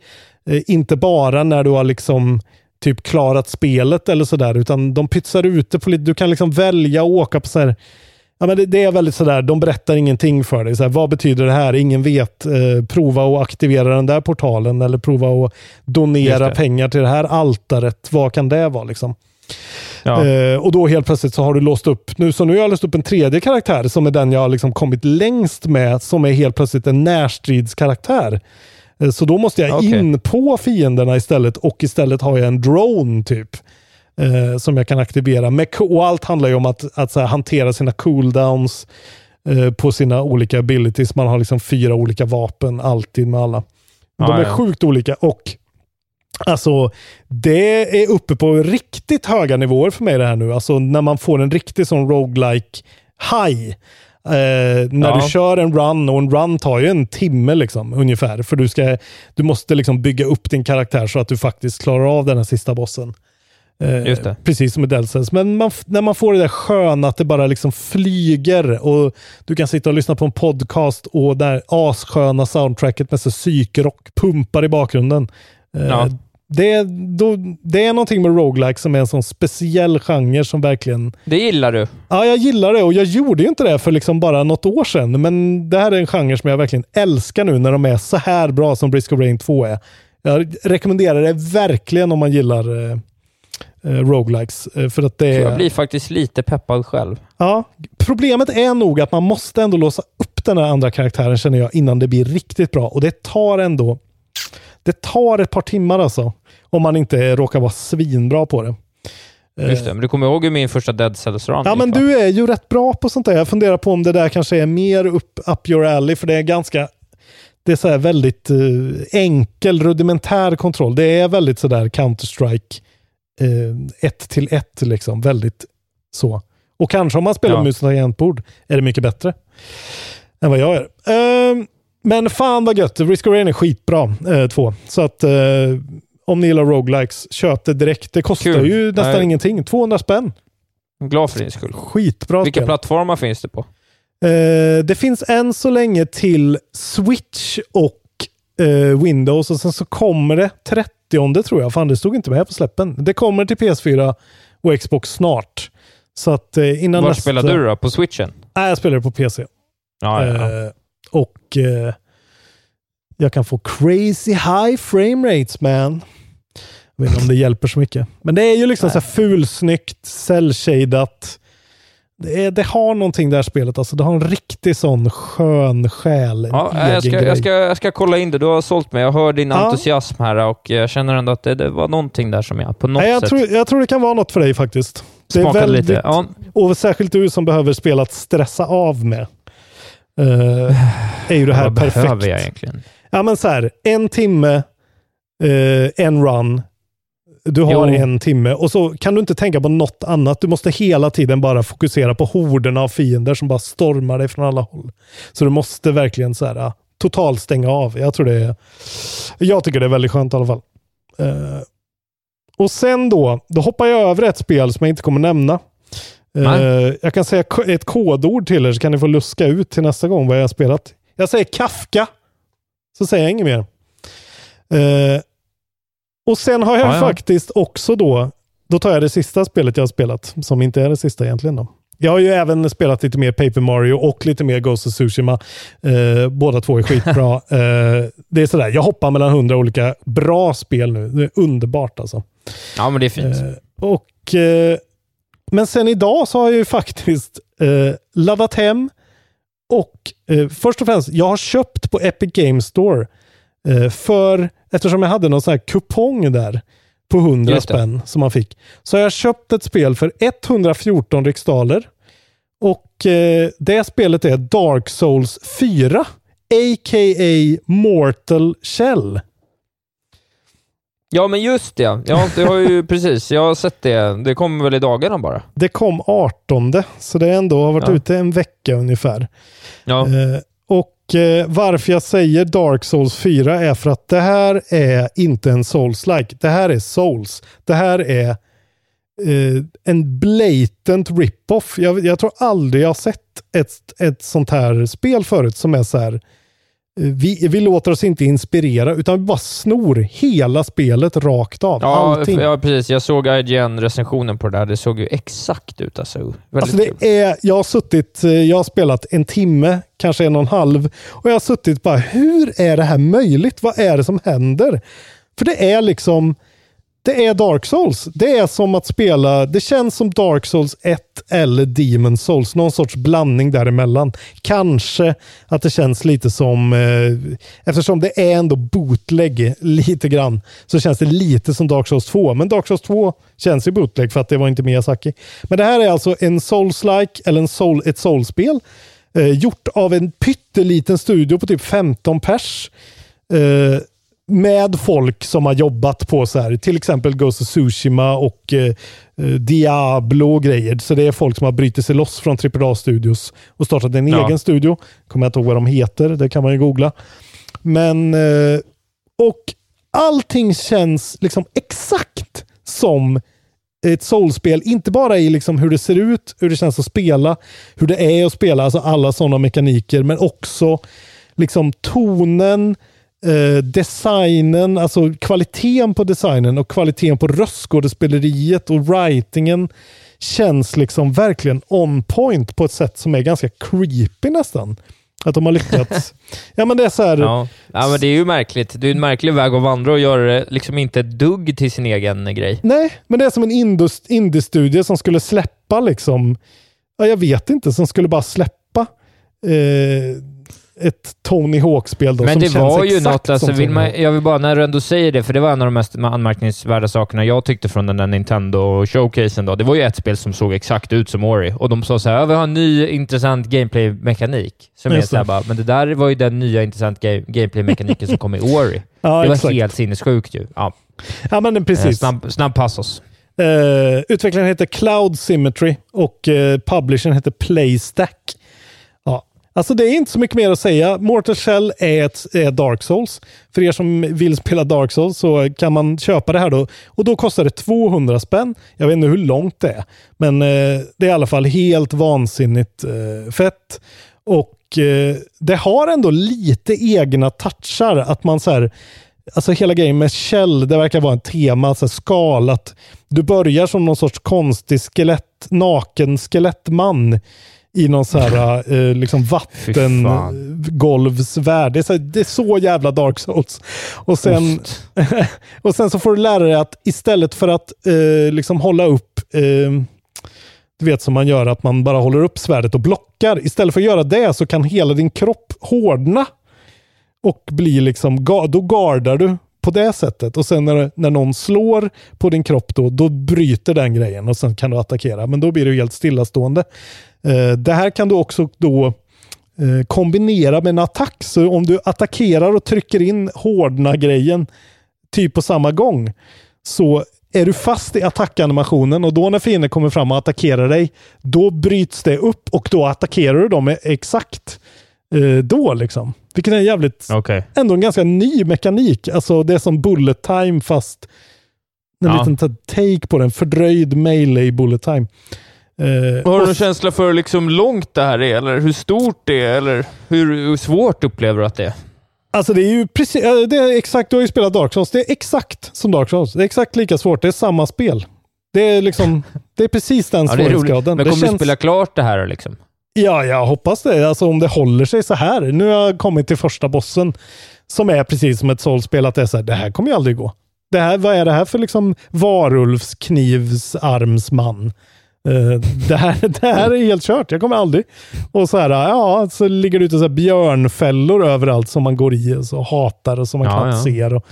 Eh, inte bara när du har liksom typ klarat spelet eller sådär, utan de pytsar ut det på lite, du kan liksom välja att åka på så här, ja men det, det är väldigt sådär, de berättar ingenting för dig. Så här, vad betyder det här? Ingen vet. Eh, prova att aktivera den där portalen eller prova att donera pengar till det här altaret. Vad kan det vara liksom? Ja. Eh, och då helt plötsligt så har du låst upp, nu, så nu har jag låst upp en tredje karaktär som är den jag har liksom kommit längst med, som är helt plötsligt en närstridskaraktär. Eh, så då måste jag Okej. in på fienderna istället och istället har jag en drone typ. Eh, som jag kan aktivera. Med, och allt handlar ju om att, att här, hantera sina cooldowns eh, på sina olika abilities. Man har liksom fyra olika vapen alltid med alla. De Ja, är ja. sjukt olika och Alltså, det är uppe på riktigt höga nivåer för mig det här nu. Alltså när man får en riktig sån roguelike high. Eh, när Ja. du kör en run, och en run tar ju en timme liksom, ungefär. För du, ska, du måste liksom bygga upp din karaktär så att du faktiskt klarar av den här sista bossen. Eh, det. Precis som i Cells. Men man, när man får det där sköna att det bara liksom flyger och du kan sitta och lyssna på en podcast och där assköna soundtracket med så psykrock pumpar i bakgrunden. Eh, Ja. det, då, det är någonting med roguelike som är en sån speciell genre som verkligen... Det gillar du. Ja, jag gillar det och jag gjorde ju inte det för liksom bara något år sedan. Men det här är en genre som jag verkligen älskar nu när de är så här bra som Briscoe Rain 2 är. Jag rekommenderar det verkligen om man gillar eh, eh, roguelikes. Eh, för att det är... jag blir faktiskt lite peppad själv. Ja, problemet är nog att man måste ändå låsa upp den här andra karaktären känner jag innan det blir riktigt bra. Och det tar ändå det tar ett par timmar alltså. Om man inte råkar vara svinbra på det. Just det, men du kommer ihåg hur min första Dead Cells run Ja, men va? du är ju rätt bra på sånt där. Jag funderar på om det där kanske är mer upp, up your alley, för det är ganska det är så här väldigt eh, enkel, rudimentär kontroll. Det är väldigt sådär Counter-Strike eh, ett till ett liksom. Väldigt så. Och kanske om man spelar Ja. mus och tangentbord är det mycket bättre än vad jag är. Ehm, men fan vad gött. Risk of Rain är skitbra, eh, två. Så att eh, om ni gillar roguelikes, köp det direkt. Det kostar Kul. ju nästan Nej. ingenting. 200 spänn. Glad för din skull. Skitbra Vilka spel. plattformar finns det på? Eh, det finns än så länge till Switch och eh, Windows och sen så kommer det 30 tror jag. Fan, det stod inte med på släppen. Det kommer till PS4 och Xbox snart. Så att eh, innan Var nästa... spelar du då? På switchen? Nej, jag spelar på PC. Ja, ja, ja. Och eh, jag kan få crazy high frame rates man. Jag vet inte om det hjälper så mycket. Men det är ju liksom så här fulsnyggt, cell-shadat. Det, är, det har någonting det här spelet. Alltså, det har en riktig sån skön själ. Ja, jag, ska, grej. jag, ska, jag ska kolla in det. Du har sålt mig. Jag hör din Ja. entusiasm här och jag känner ändå att det, det var någonting där som jag på något Nej, jag, sätt tror, jag tror det kan vara något för dig faktiskt. Det är väldigt, lite. Ja, Och särskilt du som behöver spela att stressa av med. Eh, är ju det här vad perfekt. behöver jag egentligen? Ja, men så här. En timme, eh, en run. Du har Jo. en timme och så kan du inte tänka på något annat. Du måste hela tiden bara fokusera på horderna av fiender som bara stormar dig från alla håll. Så du måste verkligen så här, totalt stänga av. Jag tror det är, jag tycker det är väldigt skönt i alla fall. Eh, och sen då, då hoppar jag över ett spel som jag inte kommer nämna. Eh, Nej. jag kan säga ett kodord till er så kan ni få luska ut till nästa gång vad jag har spelat. Jag säger Kafka. Så säger jag inget mer. Eh, och sen har jag Ja, ja. faktiskt också då, då tar jag det sista spelet jag har spelat, som inte är det sista egentligen då. Jag har ju även spelat lite mer Paper Mario och lite mer Ghost of Tsushima. Eh, båda två är skitbra. (laughs) eh, det är sådär, jag hoppar mellan hundra olika bra spel nu. Det är underbart alltså. Ja, men det är fint. Eh, och, eh, men sen idag så har jag ju faktiskt eh, laddat hem och eh, först och främst, jag har köpt på Epic Games Store eh, för, eftersom jag hade någon sån här kupong där på 100 Just det. spänn som man fick. Så har jag köpt ett spel för 114 riksdaler. Och eh, det spelet är Dark Souls 4, a.k.a. Mortal Shell. Ja, men just det. Ja, det har ju (laughs) precis. Jag har sett det. Det kommer väl i dagarna bara. Det kom 18, så det ändå har varit Ja. ute en vecka ungefär. Ja. Eh, och eh, varför jag säger Dark Souls 4 är för att det här är inte en Souls-like. Det här är Souls. Det här är eh, en blatant rip-off. Jag, jag tror aldrig jag har sett ett, ett sånt här spel förut som är så här. Vi, vi låter oss inte inspirera utan vi bara snor hela spelet rakt av. Ja, Allting. ja, precis. Jag såg IGN-recensionen på det där. Det såg ju exakt ut. Alltså. Väldigt Alltså kul. det är, jag har suttit, eh, jag har spelat en timme, kanske en och en halv. Och jag har suttit bara, hur är det här möjligt? Vad är det som händer? För det är liksom, det är Dark Souls. Det är som att spela, det känns som Dark Souls 1 eller Demon Souls. Någon sorts blandning däremellan. Kanske att det känns lite som, eh, eftersom det är ändå bootleg lite grann, så känns det lite som Dark Souls 2. Men Dark Souls 2 känns ju bootleg för att det var inte Miyazaki. Men det här är alltså en Souls-like, eller en soul, ett Souls-spel. Eh, gjort av en pytteliten studio på typ 15 pers. Eh, med folk som har jobbat på så här, till exempel Ghost of Tsushima och eh, eh, Diablo och grejer. Så det är folk som har brutit sig loss från AAA Studios och startat en Ja. egen studio. Kommer jag inte ihåg vad de heter, det kan man ju googla. Men, eh, och allting känns liksom exakt som ett soulspel. Inte bara i liksom hur det ser ut, hur det känns att spela, hur det är att spela, alltså alla sådana mekaniker, men också liksom tonen, eh, designen, alltså kvaliteten på designen och kvaliteten på röstskådespeleriet och writingen känns liksom verkligen on point på ett sätt som är ganska creepy nästan. Att de har lyckats. (laughs) ja men det är så här, Ja. ja, men det är ju märkligt. Det är en märklig väg att vandra och göra det liksom inte ett dugg till sin egen grej. Nej, men det är som en indie-studie som skulle släppa liksom, ja, jag vet inte, som skulle bara släppa eh, ett Tony Hawk-spel då Men som det känns var ju något, alltså, vill man, jag vill bara, när du ändå säger det, för det var en av de mest anmärkningsvärda sakerna jag tyckte från den där Nintendo-showcasen. Då. Det var ju ett spel som såg exakt ut som Ori och de sa så här, "Ja, vi har en ny intressant gameplay-mekanik. Som är så här bara, men det där var ju den nya intressant ga- gameplay-mekaniken som kom i Ori. (laughs) Ja, det var exakt. helt sinnessjukt ju. Ja. Ja, men Eh, precis. Snabb, snabb passus. Eh, utvecklaren heter Cloud Symmetry och uh, publishern heter Playstack. Alltså det är inte så mycket mer att säga. Mortal Shell är, ett, är Dark Souls. För er som vill spela Dark Souls så kan man köpa det här då. Och då kostar det 200 spänn. Jag vet inte hur långt det är. Men eh, det är i alla fall helt vansinnigt eh, fett. Och eh, det har ändå lite egna touchar. Att man så här, Alltså hela grejen med Shell, det verkar vara en tema, så här skalat. Du börjar som någon sorts konstig skelett, naken skelettman i någon så här (laughs) eh, liksom vattengolvsvärld. Det, är så- det är så jävla Dark Souls. Och sen, (laughs) och sen så får du lära dig att istället för att eh, liksom hålla upp eh, du vet som man gör, att man bara håller upp svärdet och blockar. Istället för att göra det så kan hela din kropp hårdna och bli liksom, då gardar du på det sättet. Och sen när, när någon slår på din kropp då, då bryter den grejen och sen kan du attackera. Men då blir du helt stillastående. Eh, det här kan du också då eh, kombinera med en attack. Så om du attackerar och trycker in hårdna-grejen typ på samma gång så är du fast i attackanimationen och då när fienden kommer fram och attackerar dig, då bryts det upp och då attackerar du dem exakt eh, då liksom. Vilket är en jävligt, Okej. ändå en ganska ny mekanik. Alltså det är som bullet time fast en Ja. liten ta- take på den. Fördröjd melee bullet time. Eh, Har du någon känsla för hur liksom långt det här är, eller hur stort det är, eller hur, hur svårt upplever du att det är? Alltså det är ju precis, det är exakt, du har ju spelat Dark Souls. Det är exakt som Dark Souls. Det är exakt lika svårt. Det är samma spel. Det är liksom, det är precis den (laughs) Ja, det svårighetsgraden. Men Det kommer du känns- spela klart det här liksom? Ja, jag hoppas det. Alltså om det håller sig så här. Nu har jag kommit till första bossen som är precis som ett Souls-spel. Att det är så här, det här kommer ju aldrig gå. Det här, vad är det här för liksom varulvsknivsarmsman? Uh, (laughs) det, här, det här är helt kört. Jag kommer aldrig. Och så här, ja, så ligger det ute så björnfällor överallt som man går i och så hatar och som man Ja, knappt ja. ser. Och,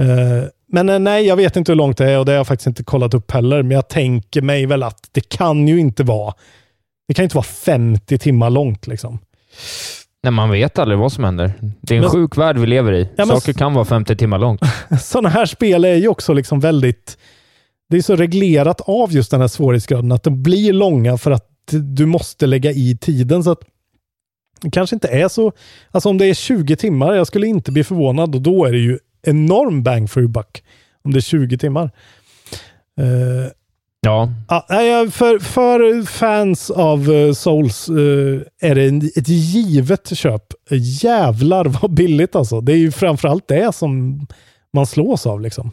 eh, men eh, nej, jag vet inte hur långt det är och det har jag faktiskt inte kollat upp heller. Men jag tänker mig väl att det kan ju inte vara det kan inte vara 50 timmar långt liksom. Nej, man vet aldrig vad som händer. Det är en Men- sjuk värld vi lever i. Ja, men- Saker kan vara 50 timmar långt. (laughs) sådana här spel är ju också liksom väldigt... Det är så reglerat av just den här svårighetsgraden att de blir långa för att du måste lägga i tiden. Så att det kanske inte är så... Alltså om det är 20 timmar, jag skulle inte bli förvånad och då är det ju enorm bang for your buck. Om det är 20 timmar. Eh, Ja, nej, för, för fans av eh, Souls eh, är det en, ett givet köp. Jävlar vad billigt alltså. Det är ju framförallt det som man slås av liksom.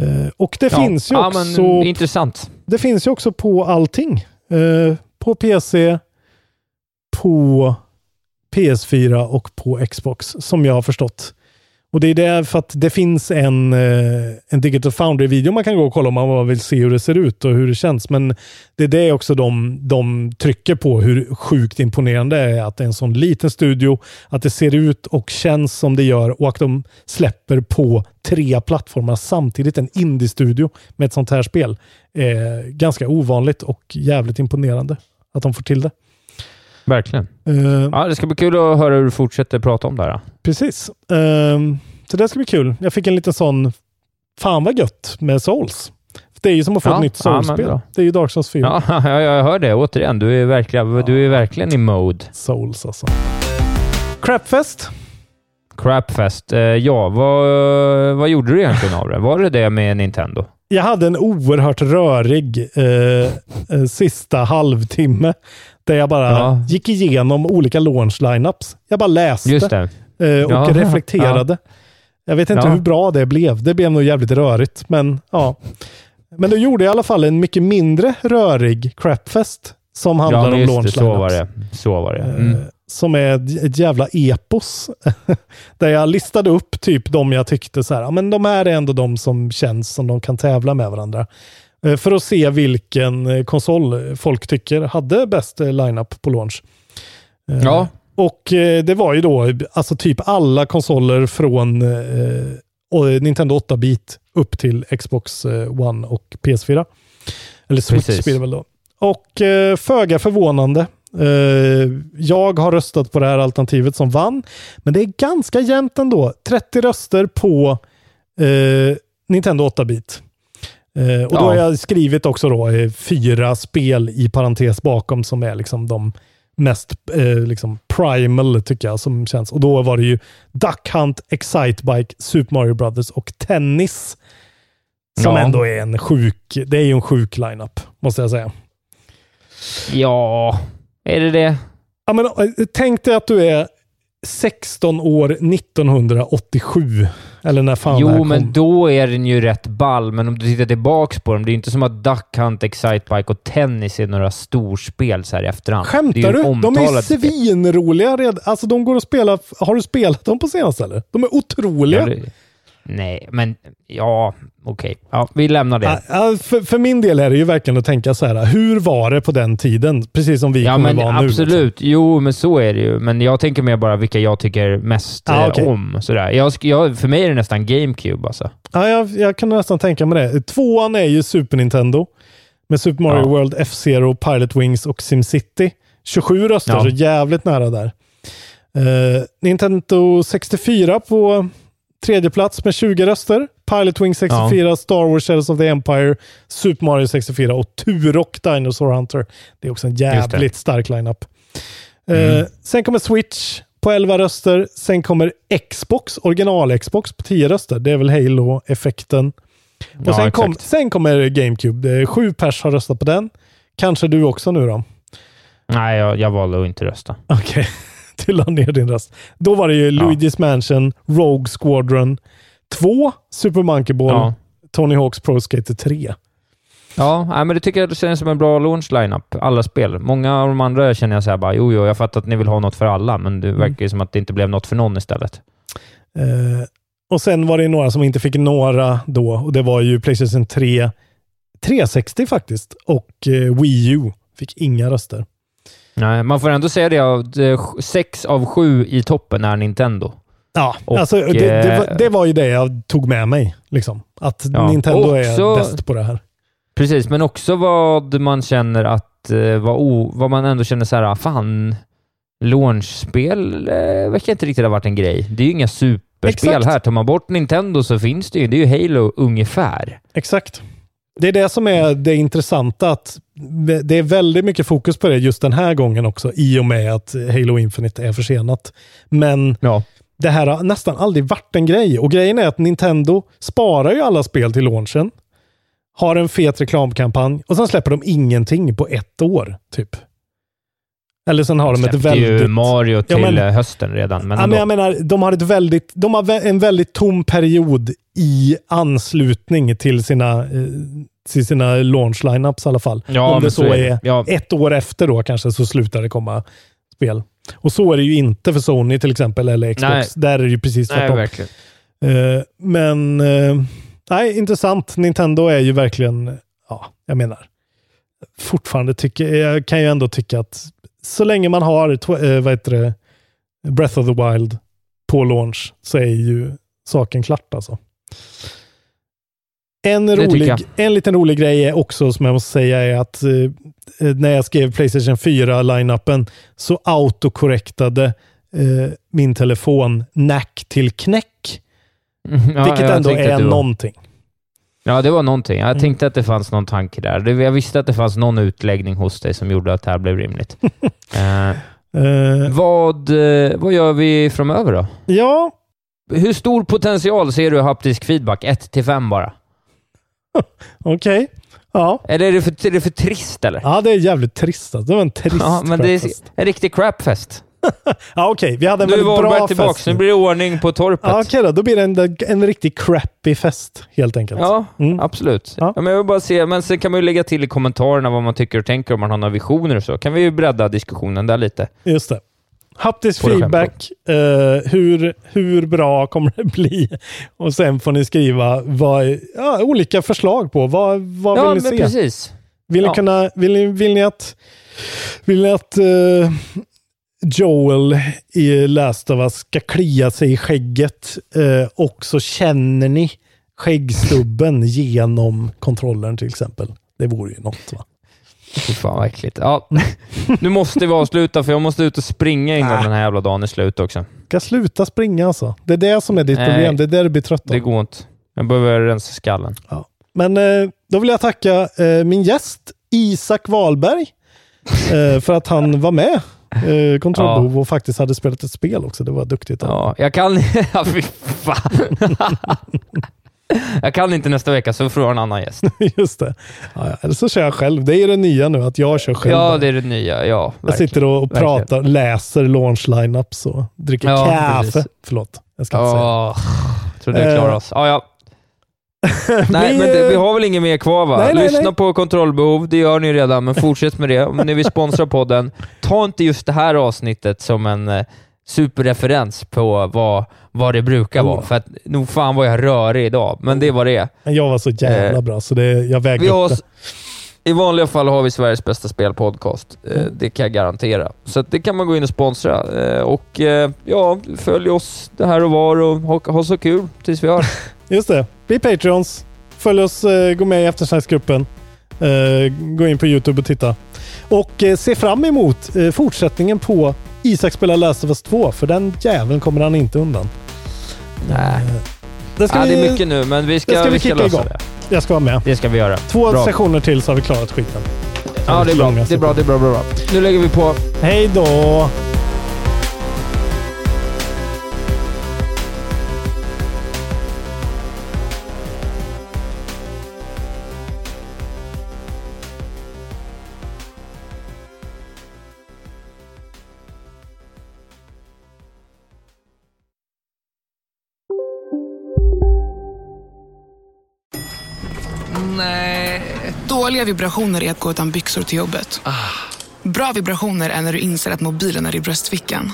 Eh, och det ja. finns ju ja, också... Men, intressant. Det finns ju också på allting. Eh, på PC, på PS4 och på Xbox, som jag har förstått. Och det är därför att det finns en, eh, en Digital Foundry-video man kan gå och kolla om man vill se hur det ser ut och hur det känns. Men det är det också de, de trycker på, hur sjukt imponerande det är att det är en sån liten studio, att det ser ut och känns som det gör och att de släpper på tre plattformar samtidigt. En indie-studio med ett sånt här spel. är ganska ovanligt och jävligt imponerande att de får till det. Verkligen. Eh, Ja, det ska bli kul att höra hur du fortsätter prata om det här. Precis. Ehm, så det ska bli kul. Jag fick en liten sån, fan vad gött med Souls. Det är ju som att få Ja, ett nytt ja, Souls-spel. bra. det är ju Dark Souls 4. (laughs) Ja, ja, jag hör det. Återigen, du är verkligen, du är verkligen i mode. Souls alltså. Crapfest. Crapfest. Eh, ja, vad, vad gjorde du egentligen av det? Var det det med Nintendo? Jag hade en oerhört rörig eh, eh, sista halvtimme där jag bara Ja. gick igenom olika launch lineups. Jag bara läste Just det. Eh, och Ja, reflekterade. Jag vet inte Ja. hur bra det blev. Det blev nog jävligt rörigt, men ja. Men då gjorde i alla fall en mycket mindre rörig Crapfest som handlar Ja, om launch. Så var det. Så var det. Eh, Mm. Som är ett, jävla epos. (laughs) där jag listade upp typ de jag tyckte så här, ja, men de här är ändå de som känns som de kan tävla med varandra. Eh, För att se vilken konsol folk tycker hade bäst eh, lineup på launch. Ja. Och eh, det var ju då alltså typ alla konsoler från eh, Nintendo 8-bit upp till Xbox eh, One och PS4. Eller Switch blir det väl då. Och eh, föga förvånande. Eh, jag har röstat på det här alternativet som vann. Men det är ganska jämnt ändå. 30 röster på eh, Nintendo 8-bit. Eh, och då Ja. har jag skrivit också då fyra spel i parentes bakom som är liksom de mest eh, liksom primal tycker jag som känns. Och då var det ju Duck Hunt, Excitebike, Super Mario Brothers och Tennis. Som Ja. ändå är en sjuk, det är ju en sjuk lineup måste jag säga. Ja, är det det? Ja, men, eh, tänk dig att du är 16 år 1987. Eller när fan det här Jo, kom. men då är den ju rätt ball, men om du tittar tillbaks på dem, det är ju inte som att Duck Hunt, Excitebike och Tennis är några storspel så här i efterhand. Skämtar du? De är svinroliga redan. Alltså de går att spela. Har du spelat dem på senaste eller? De är otroliga. Ja, det- Nej, men ja, okej. Ja, vi lämnar det. Ja, för, för min del är det ju verkligen att tänka så här. Hur var det på den tiden? Precis som vi Ja, kommer men vara nu. liksom. absolut. Jo, men så är det ju. Men jag tänker mer bara vilka jag tycker mest Ah, eh, okej. om. Sådär. Jag, jag, för mig är det nästan GameCube alltså. Ja, jag, jag kan nästan tänka mig det. Tvåan är ju Super Nintendo. Med Super Mario Ja. World, F-Zero, Pilot Wings och SimCity. 27 röster, Ja. så jävligt nära där. Eh, Nintendo 64 på tredje plats med 20 röster. Pilot Wings 64, Star Wars Shadows of the Empire, Super Mario 64 och Turok Dinosaur Hunter. Det är också en jävligt stark lineup. Eh, Mm. Sen kommer Switch på 11 röster. Sen kommer Xbox, original-Xbox på 10 röster. Det är väl Halo-effekten. Och Ja, sen, kom, sen kommer GameCube. Är sju pers har röstat på den. Kanske du också nu då? Nej, jag, jag valde att inte rösta. Okej, du la ner din röst. Då var det ju Luigi's Mansion, Rogue Squadron 2, Super Monkey Ball, Ja. Tony Hawk's Pro Skater 3. Ja, nej, men det tycker jag känns som en bra launch lineup. Alla spel. Många av de andra känner jag så här bara, jo, jo, jag fattar att ni vill ha något för alla, men det verkar ju som att det inte blev något för någon istället. Eh, och sen var det några som inte fick några då och det var ju Playstation 3, 360 faktiskt och eh, Wii U fick inga röster. Nej, man får ändå säga det, att eh, sex av sju i toppen är Nintendo. Ja, Och, alltså, det, det, eh, var, det var ju det jag tog med mig. Liksom. Att Ja, Nintendo också- är bäst på det här. Precis, men också vad man känner att, eh, vad, o, vad man ändå känner så här, fan, launchspel eh, verkar inte riktigt ha varit en grej. Det är ju inga superspel Exakt. här. Tar man bort Nintendo så finns det ju. Det är ju Halo ungefär. Exakt. Det är det som är det intressanta, att det är väldigt mycket fokus på det just den här gången också, i och med att Halo Infinite är försenat. Men Ja. det här har nästan aldrig varit en grej. Och grejen är att Nintendo sparar ju alla spel till launchen, har en fet reklamkampanj och sen släpper de ingenting på ett år, typ. Eller sen har de ett väldigt... ju Mario till men- eh, hösten redan. Men ändå. men jag menar, de har, ett väldigt, de har en väldigt tom period i anslutning till sina, eh, till sina launch lineups i alla fall. Ja, Om det så så är Ja. ett år efter då kanske så slutar det komma spel. Och så är det ju inte för Sony till exempel, eller Xbox. Nej. Där är det ju precis tvärtom. Eh, men, eh, nej, intressant. Nintendo är ju verkligen, ja, jag menar, fortfarande tycker, jag kan ju ändå tycka att så länge man har, eh, vad heter det, Breath of the Wild på launch så är ju saken klart alltså. En, rolig, en liten rolig grej är också, som jag måste säga, är att eh, eh, när jag skrev Playstation 4-line-upen så autokorrektade eh, min telefon nack till knäck. Mm, ja, vilket ändå är var- någonting. Ja, det var någonting. Jag Mm. tänkte att det fanns någon tanke där. Jag visste att det fanns någon utläggning hos dig som gjorde att det här blev rimligt. (laughs) Eh, Eh, vad, eh, vad gör vi framöver då? ja, Hur stor potential ser du i haptisk feedback? 1 till 5 bara? (laughs) okej. Ja. Eller är det för, är det för trist eller? ja, det är jävligt trist. Alltså. Det var en trist Ja, men det är en riktig crapfest. (laughs) Ja, okej. Vi hade en Nu väldigt bra fest. tillbaks. Nu blir det ordning på torpet. Ja, okej då. Då blir det en, en riktigt crappy fest, helt enkelt. Ja, Mm. absolut. Ja. Ja. men jag vill bara se, men sen kan man ju lägga till i kommentarerna vad man tycker och tänker om man har några visioner och så. Kan vi ju bredda diskussionen där lite. Just det. Haptisk feedback. Eh, hur, hur bra kommer det bli? Och sen får ni skriva vad, ja, olika förslag på vad, vad ja, vill ni men se? precis. Vill ni, Ja. kunna, vill ni, vill ni att, vill ni att eh, Joel i Last of Us ska klia sig i skägget eh, och så känner ni skäggstubben genom kontrollen till exempel? Det vore ju något va? Fy fan vad äckligt. Ja, (laughs) nu måste vi avsluta för jag måste ut och springa innan den här jävla dagen är slut också. Ska sluta springa alltså. Det är det som är ditt Nej. problem. Det är det du blir trött av. Det går inte. Jag behöver rensa skallen. Men eh, då vill jag tacka eh, min gäst Isak Wahlberg eh, (laughs) för att han var med. Eh, kontrollbehov och faktiskt hade spelat ett spel också. Det var duktigt. Ja, jag kan... (laughs) Ja, fy fan. (laughs) jag kan inte nästa vecka, så får du ha en annan gäst. (laughs) Just det. Ja. Eller så kör jag själv. Det är det nya nu, att jag kör själv. Ja, det är det nya. Ja, jag verkligen. sitter och Verkligen. pratar, läser launch lineups och dricker Ja, kaffe. precis. Förlåt, jag ska inte säga. Åh, trodde jag Eh, klarade oss. Ja, ja. (laughs) Nej, men det, vi har väl inget mer kvar va? nej, nej, Lyssna nej. på kontrollbehov, det gör ni redan, men fortsätt med det. Om ni vill sponsra podden, ta inte just det här avsnittet som en eh, superreferens på vad, vad det brukar vara. För att nog fan var jag rörig idag, men det var det. Men jag var så jävla Eh, bra, så det, jag vägde Vi har, upp det. I vanliga fall har vi Sveriges bästa spelpodcast. Eh, det kan jag garantera. Så det kan man gå in och sponsra. Eh, och eh, ja, följ oss det här och var och ha, ha så kul tills vi hörs. (laughs) Just det. Bli Patreons. Följ oss, eh, gå med i eftersnacksgruppen. Eh, gå in på YouTube och titta. Och se fram emot fortsättningen på Isak spelar Last of Us 2, för den jäveln kommer han inte undan. Nej. Det ska ja, vi, det är mycket nu, men vi ska, det ska vi vi ska lösa igång. det. Jag ska vara med. Det ska vi göra. Två Bra. sessioner till så har vi klarat skiten. Ja, det är bra. Det är bra, det är bra, bra, bra. Nu lägger vi på. Hej då! Dåliga vibrationer är att gå utan byxor till jobbet. Bra vibrationer är när du inser att mobilen är i bröstfickan.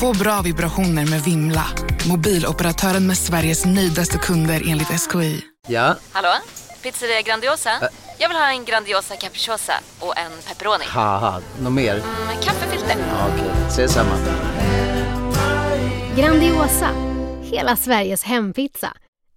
Få bra vibrationer med Vimla. Mobiloperatören med Sveriges nöjdaste kunder enligt SKI. Ja, Hallå? Pizzeria Grandiosa? Jag vill ha en Grandiosa capriciosa och en pepperoni. något mer? Med kaffefilter. Ja, Okej, ses samma. Grandiosa, hela Sveriges hempizza.